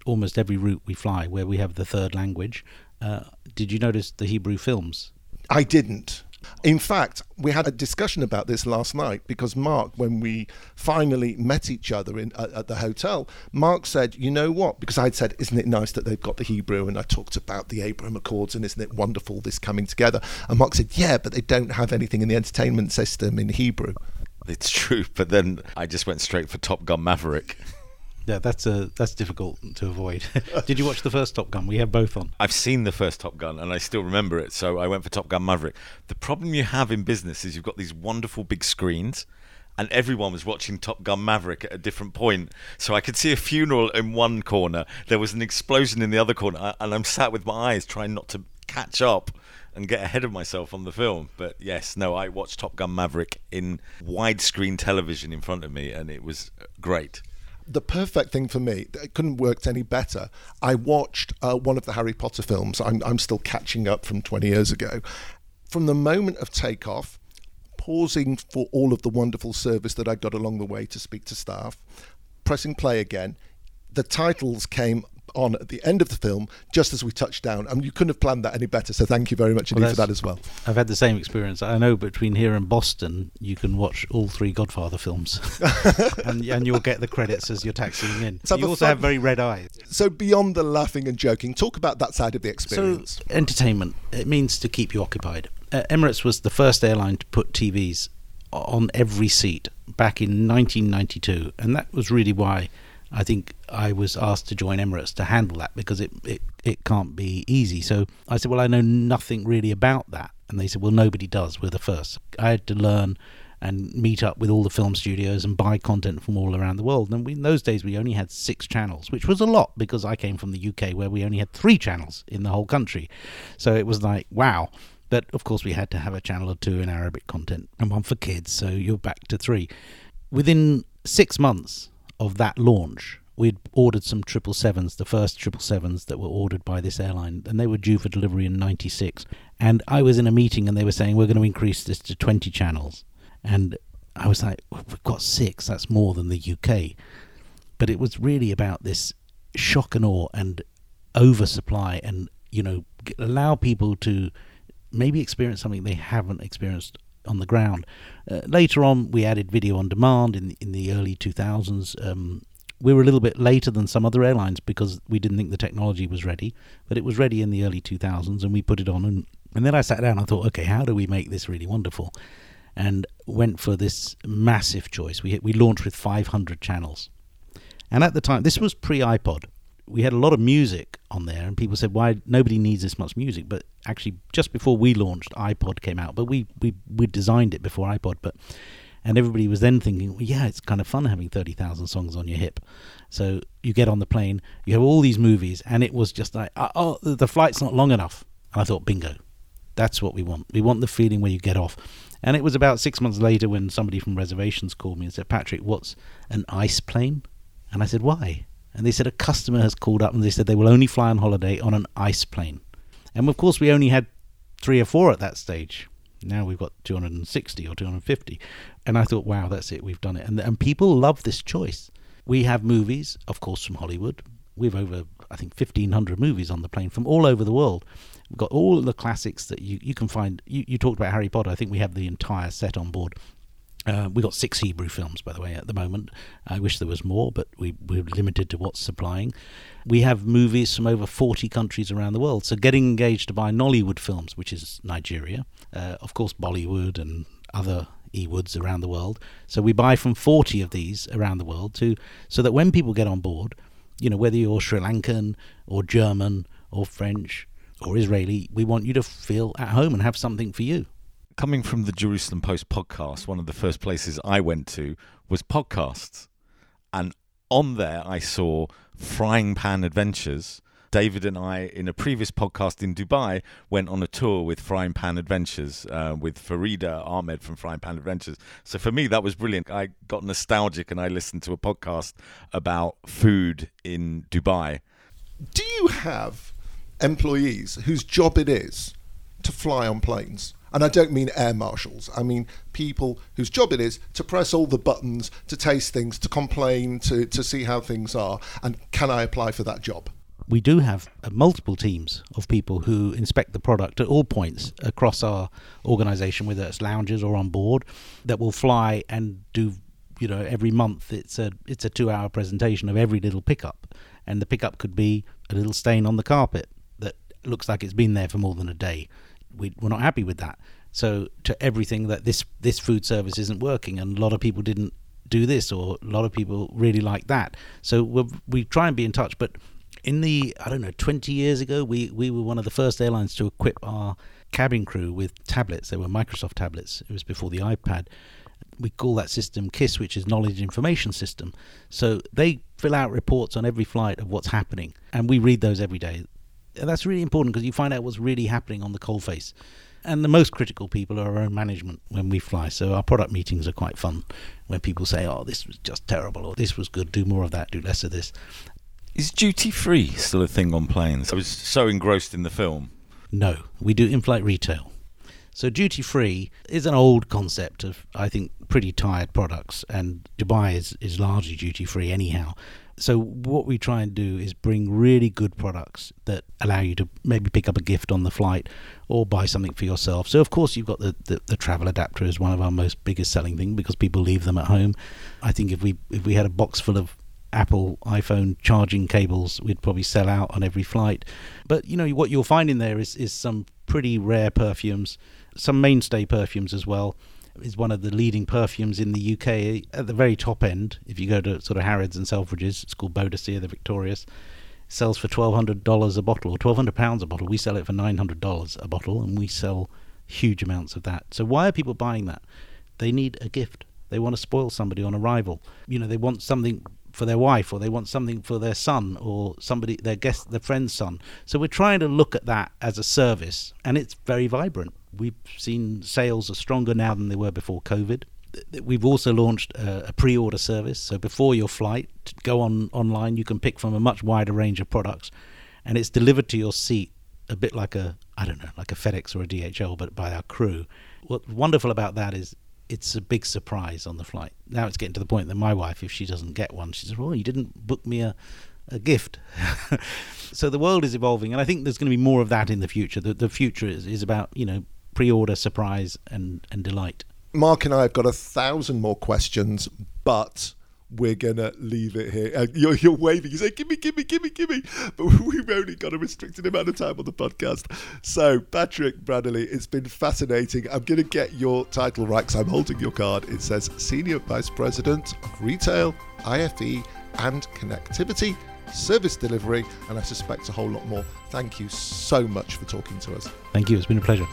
almost every route we fly where we have the third language. Uh, did you notice the Hebrew films? I didn't. In fact, we had a discussion about this last night because Mark, when we finally met each other in, uh, at the hotel, Mark said, "You know what?" Because I'd said, "Isn't it nice that they've got the Hebrew?" And I talked about the Abraham Accords, and isn't it wonderful this coming together? And Mark said, "Yeah, but they don't have anything in the entertainment system in Hebrew." It's true, but then I just went straight for Top Gun Maverick. Yeah, that's a that's difficult to avoid. Did you watch the first Top Gun? We have both on. I've seen the first Top Gun and I still remember it, so I went for Top Gun Maverick. The problem you have in business is you've got these wonderful big screens and everyone was watching Top Gun Maverick at a different point. So I could see a funeral in one corner, there was an explosion in the other corner, and I'm sat with my eyes trying not to catch up and get ahead of myself on the film. But yes, no, I watched Top Gun Maverick in widescreen television in front of me, and it was great the perfect thing for me. It couldn't worked any better. I watched uh, one of the Harry Potter films. I'm, I'm still catching up from 20 years ago. From the moment of takeoff, pausing for all of the wonderful service that I got along the way to speak to staff, pressing play again, the titles came on at the end of the film, just as we touched down. and you couldn't have planned that any better. So thank you very much indeed well, for that as well. I've had the same experience. I know between here and Boston, you can watch all three Godfather films, and, and, you'll get the credits as you're taxiing in. So you also fun. have very red eyes. So beyond the laughing and joking, talk about that side of the experience. So entertainment. It means to keep you occupied. Uh, Emirates was the first airline to put TVs on every seat back in 1992, and that was really why I think I was asked to join Emirates to handle that because it, it, it can't be easy. So I said, Well, I know nothing really about that. And they said, Well, nobody does. We're the first. I had to learn and meet up with all the film studios and buy content from all around the world. And we, in those days, we only had six channels, which was a lot because I came from the UK where we only had three channels in the whole country. So it was like, wow. But of course, we had to have a channel or two in Arabic content and one for kids. So you're back to three. Within six months, of that launch, we'd ordered some triple sevens, the first triple sevens that were ordered by this airline, and they were due for delivery in '96. And I was in a meeting, and they were saying we're going to increase this to 20 channels, and I was like, we've got six. That's more than the UK. But it was really about this shock and awe and oversupply, and you know, allow people to maybe experience something they haven't experienced on the ground. Uh, later on, we added video on demand in the, in the early 2000s. Um, we were a little bit later than some other airlines because we didn't think the technology was ready, but it was ready in the early 2000s, and we put it on. And, and then I sat down and thought, okay, how do we make this really wonderful? And went for this massive choice. We we launched with 500 channels, and at the time, this was pre iPod we had a lot of music on there, and people said, "Why nobody needs this much music?" But actually, just before we launched, iPod came out, but we we we designed it before iPod, but. And everybody was then thinking, well, yeah, it's kind of fun having 30,000 songs on your hip. So you get on the plane, you have all these movies, and it was just like, uh, oh, oh the flight's not long enough. And I thought, bingo, that's what we want. We want the feeling where you get off. And it was about six months later when somebody from reservations called me and said, Patrick, what's an ice plane? And I said, why? And they said a customer has called up and they said they will only fly on holiday on an ice plane. And of course, we only had three or four at that stage. Now we've got 260 or 250. And I thought, wow, that's it. We've done it. And, and people love this choice. We have movies, of course, from Hollywood. We've over, I think, 1,500 movies on the plane from all over the world. We've got all the classics that you, you can find. You, you talked about Harry Potter. I think we have the entire set on board. Uh, we've got six Hebrew films, by the way, at the moment. I wish there was more, but we, we're limited to what's supplying. We have movies from over 40 countries around the world. So getting engaged to buy Nollywood films, which is Nigeria, uh, of course, Bollywood and other E-woods around the world. So we buy from 40 of these around the world to so that when people get on board, you know, whether you're Sri Lankan or German or French or Israeli, we want you to feel at home and have something for you coming from the Jerusalem Post podcast, one of the first places I went to was podcasts. And on there, I saw Frying Pan Adventures. David and I, in a previous podcast in Dubai, went on a tour with Frying Pan Adventures uh, with Farida Ahmed from Frying Pan Adventures. So for me, that was brilliant. I got nostalgic and I listened to a podcast about food in Dubai. Do you have employees whose job it is to fly on planes? And I don't mean air marshals. I mean people whose job it is to press all the buttons, to taste things, to complain, to, to see how things are. And can I apply for that job? We do have uh, multiple teams of people who inspect the product at all points across our organisation, whether it's lounges or on board, that will fly and do. You know, every month it's a it's a two-hour presentation of every little pickup, and the pickup could be a little stain on the carpet that looks like it's been there for more than a day we, we're not happy with that. So to everything that this this food service isn't working, and a lot of people didn't do this, or a lot of people really like that. So we we try and be in touch. But in the I don't know 20 years ago, we we were one of the first airlines to equip our cabin crew with tablets. They were Microsoft tablets. It was before the iPad. We call that system KISS, which is Knowledge Information System. So they fill out reports on every flight of what's happening, and we read those every day that's really important because you find out what's really happening on the coalface. And the most critical people are our own management when we fly. So our product meetings are quite fun when people say, oh, this was just terrible, or this was good, do more of that, do less of this. Is duty free still a thing on planes? I was so engrossed in the film. No, we do in flight retail. So duty free is an old concept of, I think, pretty tired products, and Dubai is, is largely duty free anyhow so what we try and do is bring really good products that allow you to maybe pick up a gift on the flight or buy something for yourself. So of course you've got the, the, the travel adapter is one of our most biggest selling thing because people leave them at home. I think if we if we had a box full of Apple iPhone charging cables, we'd probably sell out on every flight. But you know what you'll find in there is is some pretty rare perfumes, some mainstay perfumes as well is one of the leading perfumes in the UK at the very top end. If you go to sort of Harrods and Selfridges, it's called Boadicea, the Victorious. sells for twelve hundred dollars a bottle or twelve hundred pounds a bottle. We sell it for nine hundred dollars a bottle, and we sell huge amounts of that. So why are people buying that? They need a gift. They want to spoil somebody on arrival. You know, they want something for their wife or they want something for their son or somebody their guest their friend's son so we're trying to look at that as a service and it's very vibrant we've seen sales are stronger now than they were before COVID. We've also launched a, pre-order service, so before your flight, go on online. You can pick from a much wider range of products, and it's delivered to your seat a bit like a I don't know, like a FedEx or a DHL, but by our crew. What's wonderful about that is it's a big surprise on the flight. Now it's getting to the point that my wife, if she doesn't get one, she says, "Well, you didn't book me a a gift." so the world is evolving, and I think there's going to be more of that in the future. The, the future is, is about you know pre-order surprise and, and delight. Mark and I have got a thousand more questions, but we're gonna leave it here. Uh, you're, you're waving. You say, "Give me, give me, give me, give me," but we've only got a restricted amount of time on the podcast. So, Patrick Brannelly, it's been fascinating. I'm gonna get your title right because I'm holding your card. It says Senior Vice President of Retail, IFE, and Connectivity. Service delivery, and I suspect a whole lot more. Thank you so much for talking to us. Thank you. It's been a pleasure.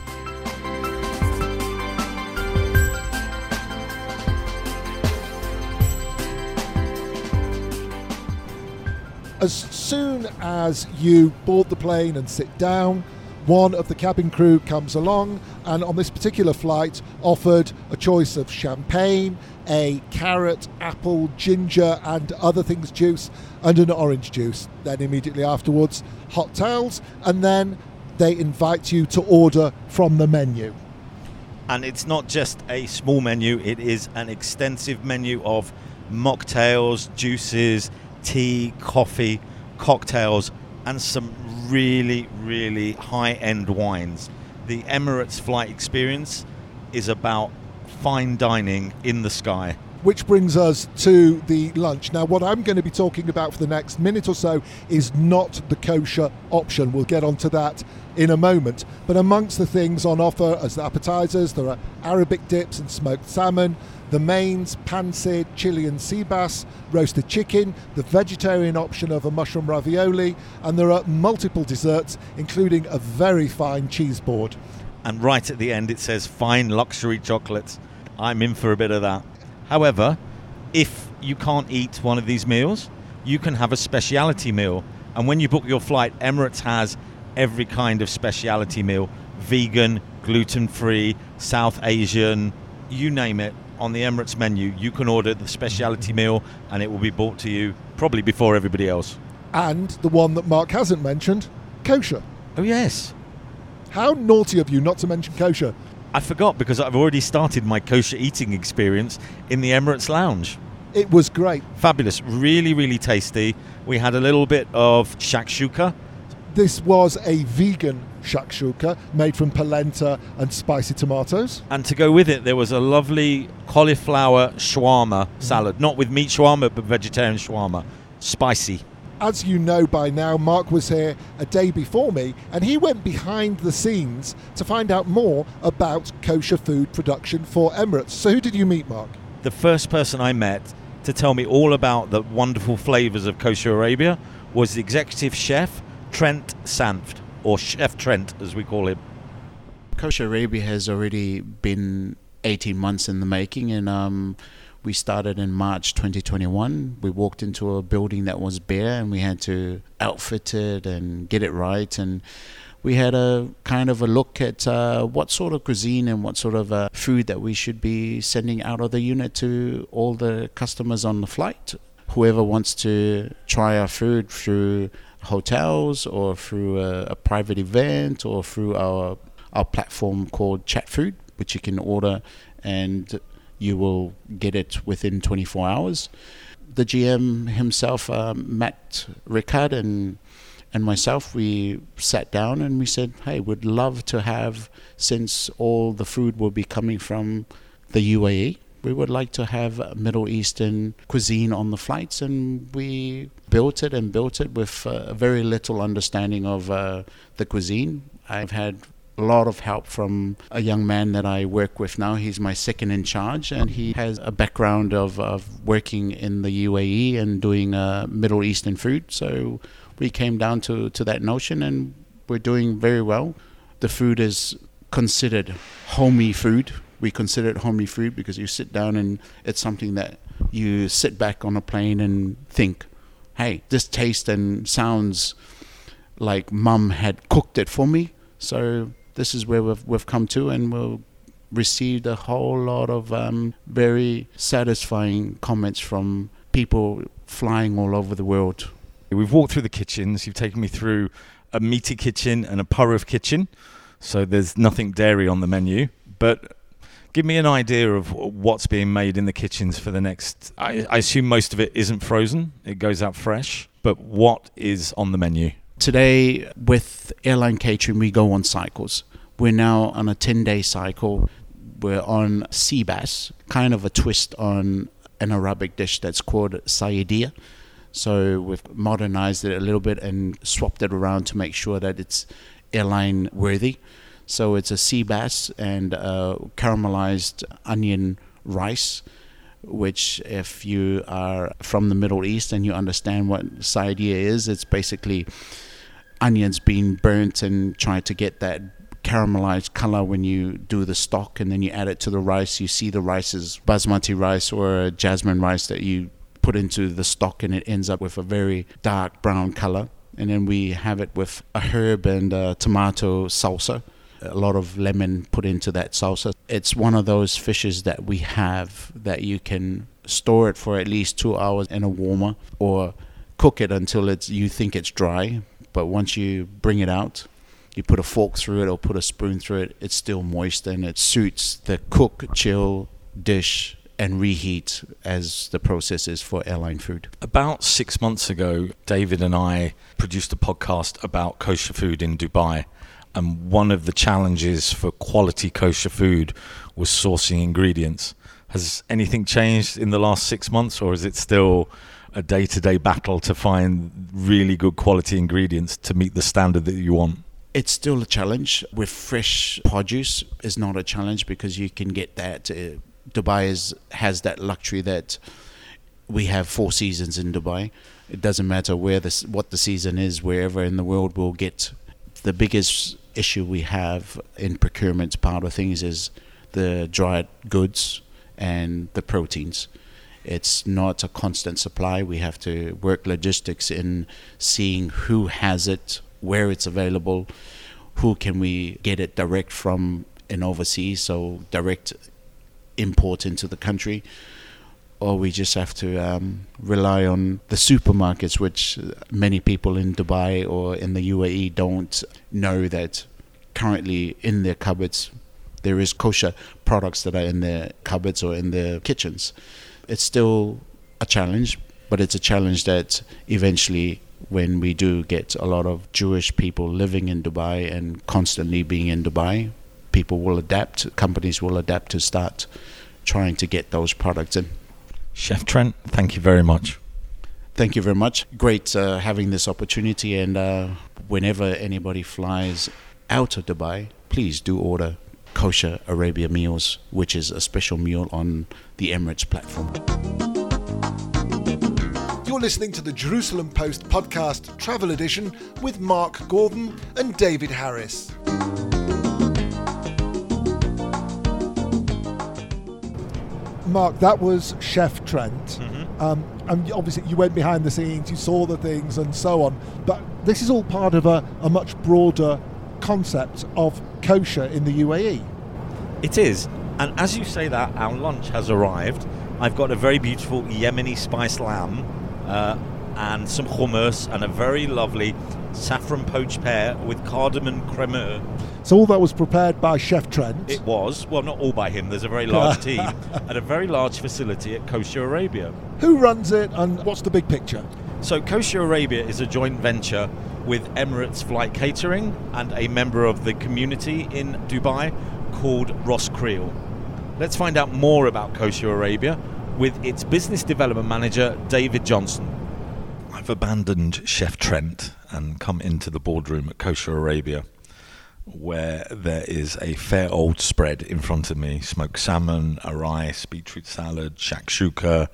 As soon as you board the plane and sit down, one of the cabin crew comes along and on this particular flight offered a choice of champagne, a carrot, apple, ginger, and other things juice, and an orange juice. Then immediately afterwards, hot towels, and then they invite you to order from the menu. And it's not just a small menu, it is an extensive menu of mocktails, juices, tea, coffee, cocktails, and some really, really high end wines. The Emirates flight experience is about fine dining in the sky. Which brings us to the lunch. Now, what I'm going to be talking about for the next minute or so is not the kosher option. We'll get onto that in a moment. But amongst the things on offer as appetizers, there are Arabic dips and smoked salmon, the mains, pan-seared chili and sea bass, roasted chicken, the vegetarian option of a mushroom ravioli, and there are multiple desserts, including a very fine cheese board. And right at the end, it says fine luxury chocolates. I'm in for a bit of that. However, if you can't eat one of these meals, you can have a speciality meal. And when you book your flight, Emirates has every kind of speciality meal vegan, gluten free, South Asian, you name it. On the Emirates menu, you can order the speciality meal and it will be brought to you probably before everybody else. And the one that Mark hasn't mentioned, kosher. Oh, yes. How naughty of you not to mention kosher. I forgot because I've already started my kosher eating experience in the Emirates Lounge. It was great. Fabulous. Really, really tasty. We had a little bit of shakshuka. This was a vegan shakshuka made from polenta and spicy tomatoes. And to go with it, there was a lovely cauliflower shawarma salad. Not with meat shawarma, but vegetarian shawarma. Spicy. As you know by now, Mark was here a day before me and he went behind the scenes to find out more about kosher food production for Emirates. So, who did you meet, Mark? The first person I met to tell me all about the wonderful flavors of kosher Arabia was the executive chef, Trent Sanft, or Chef Trent as we call him. Kosher Arabia has already been 18 months in the making and um, we started in March 2021. We walked into a building that was bare and we had to outfit it and get it right. And we had a kind of a look at uh, what sort of cuisine and what sort of uh, food that we should be sending out of the unit to all the customers on the flight. Whoever wants to try our food through hotels or through a, a private event or through our our platform called Chat Food, which you can order and you will get it within 24 hours. The GM himself, um, Matt Rickard, and and myself, we sat down and we said, "Hey, we'd love to have, since all the food will be coming from the UAE, we would like to have Middle Eastern cuisine on the flights." And we built it and built it with uh, very little understanding of uh, the cuisine. I've had a lot of help from a young man that I work with now. He's my second in charge, and he has a background of, of working in the UAE and doing uh, Middle Eastern food. So we came down to, to that notion, and we're doing very well. The food is considered homey food. We consider it homey food because you sit down and it's something that you sit back on a plane and think, hey, this tastes and sounds like mum had cooked it for me. So this is where we've, we've come to, and we've received a whole lot of um, very satisfying comments from people flying all over the world. We've walked through the kitchens. You've taken me through a meaty kitchen and a parve kitchen. So there's nothing dairy on the menu. But give me an idea of what's being made in the kitchens for the next. I, I assume most of it isn't frozen, it goes out fresh. But what is on the menu? Today, with airline catering, we go on cycles. We're now on a 10 day cycle. We're on sea bass, kind of a twist on an Arabic dish that's called sayediyah. So we've modernized it a little bit and swapped it around to make sure that it's airline worthy. So it's a sea bass and caramelized onion rice, which, if you are from the Middle East and you understand what sayediyah is, it's basically onions being burnt and trying to get that caramelized color when you do the stock and then you add it to the rice. You see the rice is basmati rice or jasmine rice that you put into the stock and it ends up with a very dark brown color. And then we have it with a herb and a tomato salsa. A lot of lemon put into that salsa. It's one of those fishes that we have that you can store it for at least two hours in a warmer or cook it until it's you think it's dry but once you bring it out, you put a fork through it or put a spoon through it, it's still moist and it suits the cook, chill, dish, and reheat as the process is for airline food. About six months ago, David and I produced a podcast about kosher food in Dubai. And one of the challenges for quality kosher food was sourcing ingredients. Has anything changed in the last six months, or is it still a day to day battle to find really good quality ingredients to meet the standard that you want? It's still a challenge. With fresh produce, is not a challenge because you can get that. Uh, Dubai is, has that luxury that we have four seasons in Dubai. It doesn't matter where this what the season is, wherever in the world we'll get. The biggest issue we have in procurement part of things is the dried goods and the proteins. It's not a constant supply. We have to work logistics in seeing who has it, where it's available, who can we get it direct from in overseas, so direct import into the country, or we just have to um, rely on the supermarkets, which many people in Dubai or in the UAE don't know that currently in their cupboards there is kosher products that are in their cupboards or in their kitchens. It's still a challenge, but it's a challenge that eventually when we do get a lot of Jewish people living in Dubai and constantly being in Dubai, people will adapt, companies will adapt to start trying to get those products in. Chef Trent, thank you very much. Thank you very much. Great uh, having this opportunity, and uh, whenever anybody flies out of Dubai, please do order kosher Arabia meals, which is a special meal on the Emirates platform. You're listening to the Jerusalem Post podcast travel edition with Mark Gordon and David Harris. Mark, that was Chef Trent. Um, and obviously, you went behind the scenes, you saw the things, and so on. But this is all part of a, a much broader concept of kosher in the UAE. It is. And as you say that, our lunch has arrived. I've got a very beautiful Yemeni spiced lamb uh, and some hummus and a very lovely saffron poached pear with cardamom crémeux. So all that was prepared by Chef Trent. It was, well, not all by him. There's a very large team at a very large facility at Kosher Arabia. Who runs it, and what's the big picture? So, Kosher Arabia is a joint venture with Emirates Flight Catering and a member of the community in Dubai called Ross Kriel. Let's find out more about Kosher Arabia with its business development manager, David Johnson. I've abandoned Chef Trent and come into the boardroom at Kosher Arabia, where there is a fair old spread in front of me smoked salmon, a rice, beetroot salad, shakshuka,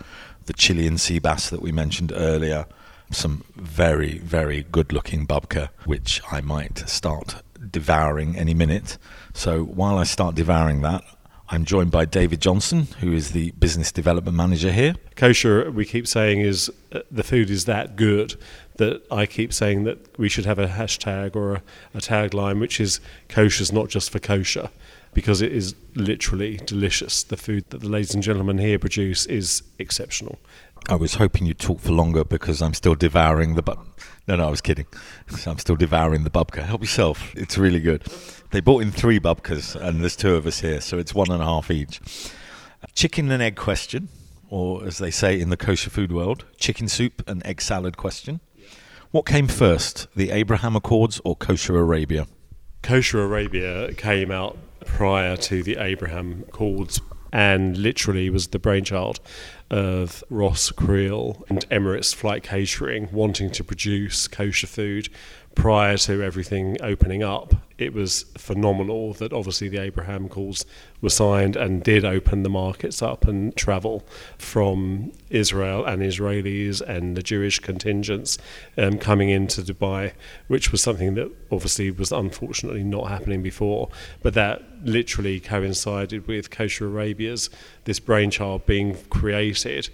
the Chilean sea bass that we mentioned earlier, some very, very good looking babka, which I might start devouring any minute. So while I start devouring that, I'm joined by David Johnson, who is the business development manager here. kosher we keep saying is uh, the food is that good that I keep saying that we should have a hashtag or a, a tagline which is kosher's not just for kosher because it is literally delicious the food that the ladies and gentlemen here produce is exceptional I was hoping you'd talk for longer because I'm still devouring the bub. No, no, I was kidding. I'm still devouring the bubka. Help yourself. It's really good. They bought in three bubkas, and there's two of us here, so it's one and a half each. Chicken and egg question, or as they say in the kosher food world, chicken soup and egg salad question. What came first, the Abraham Accords or kosher Arabia? kosher arabia came out prior to the abraham Accords and literally was the brainchild of Ross Kriel and Emirates Flight Catering wanting to produce kosher food prior to everything opening up. It was phenomenal that obviously the Abraham Accords were signed and did open the markets up and travel from Israel and Israelis and the Jewish contingents um, coming into Dubai, which was something that obviously was unfortunately not happening before. But that literally coincided with Kosher Arabia's this brainchild being created,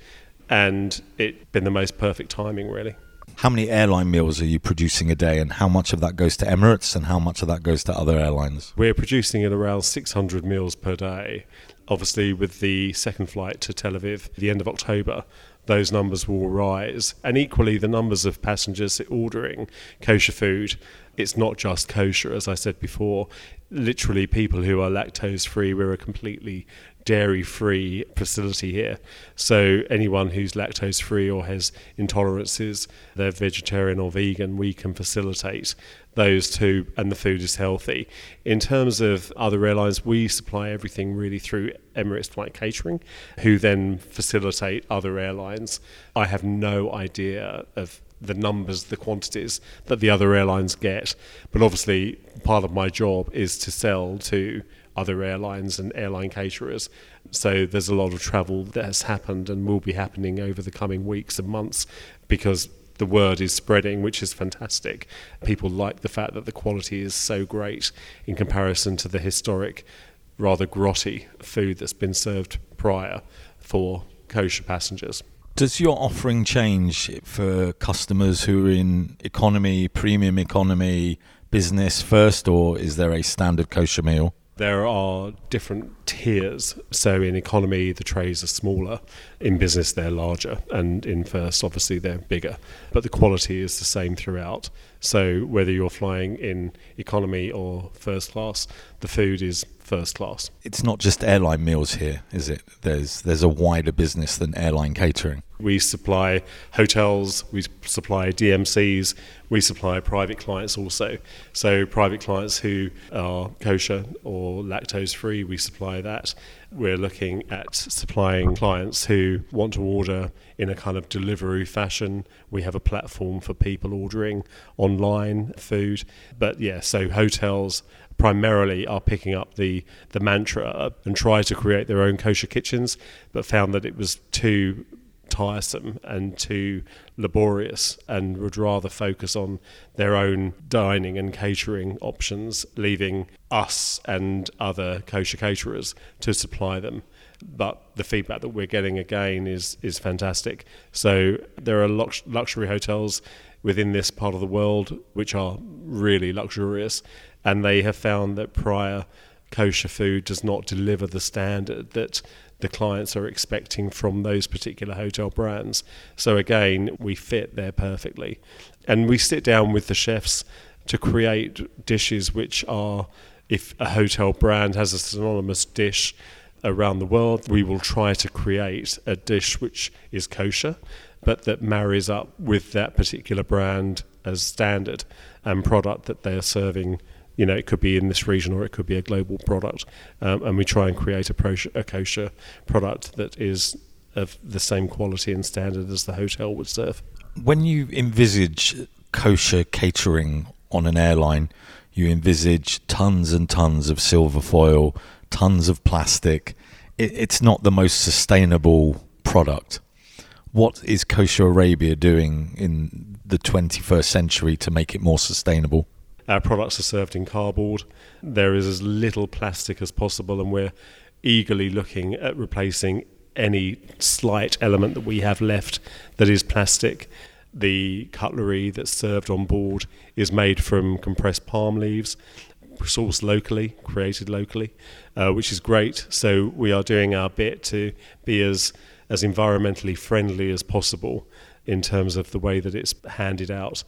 and it been the most perfect timing, really. How many airline meals are you producing a day, and how much of that goes to Emirates, and how much of that goes to other airlines? We're producing at around 600 meals per day. Obviously, with the second flight to Tel Aviv, at the end of October, those numbers will rise. And equally, the numbers of passengers ordering kosher food, it's not just kosher, as I said before. Literally, people who are lactose free, we're a completely dairy free facility here. So, anyone who's lactose free or has intolerances, they're vegetarian or vegan, we can facilitate those two, and the food is healthy. In terms of other airlines, we supply everything really through Emirates Flight Catering, who then facilitate other airlines. I have no idea of the numbers, the quantities that the other airlines get, but obviously, part of my job is to sell to other airlines and airline caterers. So there's a lot of travel that has happened and will be happening over the coming weeks and months because the word is spreading, which is fantastic. People like the fact that the quality is so great in comparison to the historic, rather grotty food that's been served prior for kosher passengers. Does your offering change for customers who are in economy, premium economy, business first, or is there a standard kosher meal? There are different tiers. So in economy, the trays are smaller. In business, they're larger. And in first, obviously, they're bigger. But the quality is the same throughout. So whether you're flying in economy or first class, the food is first class. It's not just airline meals here, is it? There's there's a wider business than airline catering. We supply hotels, we supply DMCs, we supply private clients also. So private clients who are kosher or lactose free, we supply that. We're looking at supplying clients who want to order in a kind of delivery fashion. We have a platform for people ordering online food. But yeah, so hotels primarily are picking up the, the mantra and try to create their own kosher kitchens, but found that it was too tiresome and too laborious and would rather focus on their own dining and catering options, leaving us and other kosher caterers to supply them. But the feedback that we're getting again is is fantastic. So there are lux- luxury hotels within this part of the world which are really luxurious, and they have found that prior kosher food does not deliver the standard that the clients are expecting from those particular hotel brands. So again, we fit there perfectly. And we sit down with the chefs to create dishes which are, if a hotel brand has a synonymous dish around the world, we will try to create a dish which is kosher, but that marries up with that particular brand as standard and product that they are serving you know, it could be in this region or it could be a global product. Um, and we try and create a, pro- a kosher product that is of the same quality and standard as the hotel would serve. When you envisage kosher catering on an airline, you envisage tons and tons of silver foil, tons of plastic. It, it's not the most sustainable product. What is Kosher Arabia doing in the 21st century to make it more sustainable? Our products are served in cardboard. There is as little plastic as possible, and we're eagerly looking at replacing any slight element that we have left that is plastic. The cutlery that's served on board is made from compressed palm leaves, sourced locally, created locally, uh, which is great. So we are doing our bit to be as as environmentally friendly as possible in terms of the way that it's handed out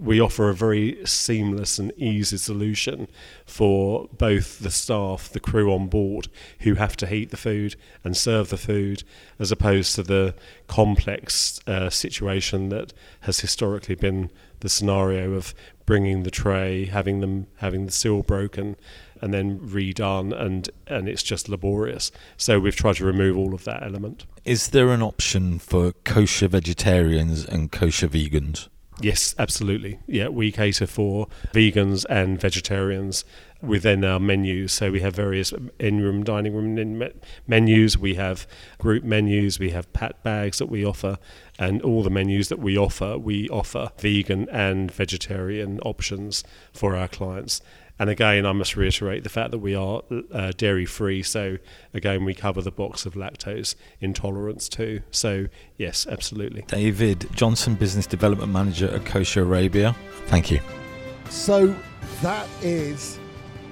we offer a very seamless and easy solution for both the staff, the crew on board, who have to heat the food and serve the food, as opposed to the complex uh, situation that has historically been the scenario of bringing the tray, having them having the seal broken, and then redone, and and it's just laborious. So we've tried to remove all of that element. Is there an option for kosher vegetarians and kosher vegans? Yes, absolutely. Yeah, we cater for vegans and vegetarians within our menus. So we have various in-room, dining room menus. We have group menus. We have pat bags that we offer, and all the menus that we offer, we offer vegan and vegetarian options for our clients. And again, I must reiterate the fact that we are uh, dairy free. So, again, we cover the box of lactose intolerance too. So, yes, absolutely. David Johnson, Business Development Manager at Kosher Arabia. Thank you. So, that is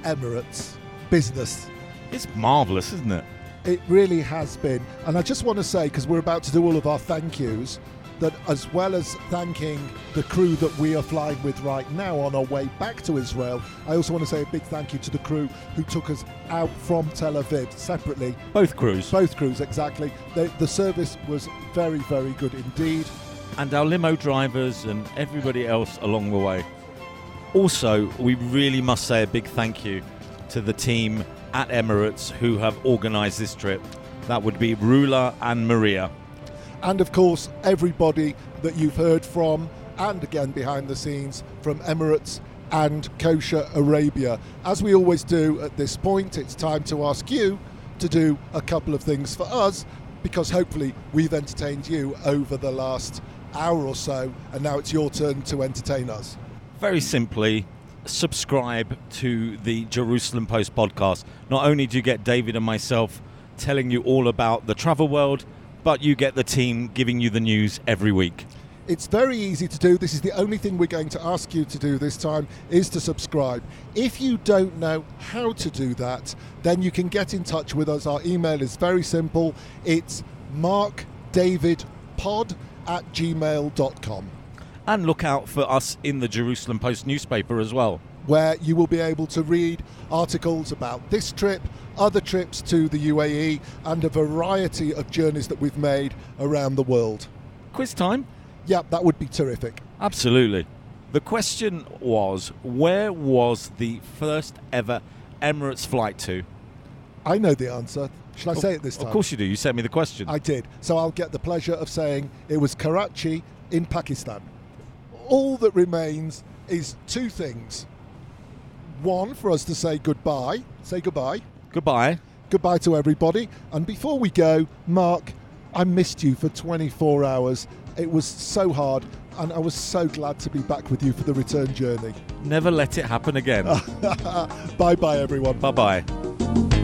Emirates business. It's marvellous, isn't it? It really has been. And I just want to say, because we're about to do all of our thank yous, that as well as thanking the crew that we are flying with right now on our way back to Israel, I also want to say a big thank you to the crew who took us out from Tel Aviv separately. Both crews. Both crews, exactly. The, the service was very, very good indeed. And our limo drivers and everybody else along the way. Also, we really must say a big thank you to the team at Emirates who have organised this trip. That would be Rula and Maria. And of course, everybody that you've heard from, and again behind the scenes from Emirates and Kosher Arabia. As we always do at this point, it's time to ask you to do a couple of things for us because hopefully we've entertained you over the last hour or so, and now it's your turn to entertain us. Very simply, subscribe to the Jerusalem Post podcast. Not only do you get David and myself telling you all about the travel world, but you get the team giving you the news every week. It's very easy to do. This is the only thing we're going to ask you to do this time is to subscribe. If you don't know how to do that, then you can get in touch with us. Our email is very simple. It's markdavidpod at gmail.com. And look out for us in the Jerusalem Post newspaper as well. Where you will be able to read articles about this trip, other trips to the UAE, and a variety of journeys that we've made around the world. Quiz time? Yep, that would be terrific. Absolutely. The question was where was the first ever Emirates flight to? I know the answer. Shall I say it this time? Of course you do. You sent me the question. I did. So I'll get the pleasure of saying it was Karachi in Pakistan. All that remains is two things. One, for us to say goodbye. Say goodbye. Goodbye. Goodbye to everybody. And before we go, Mark, I missed you for 24 hours. It was so hard, and I was so glad to be back with you for the return journey. Never let it happen again. bye bye, everyone. bye bye.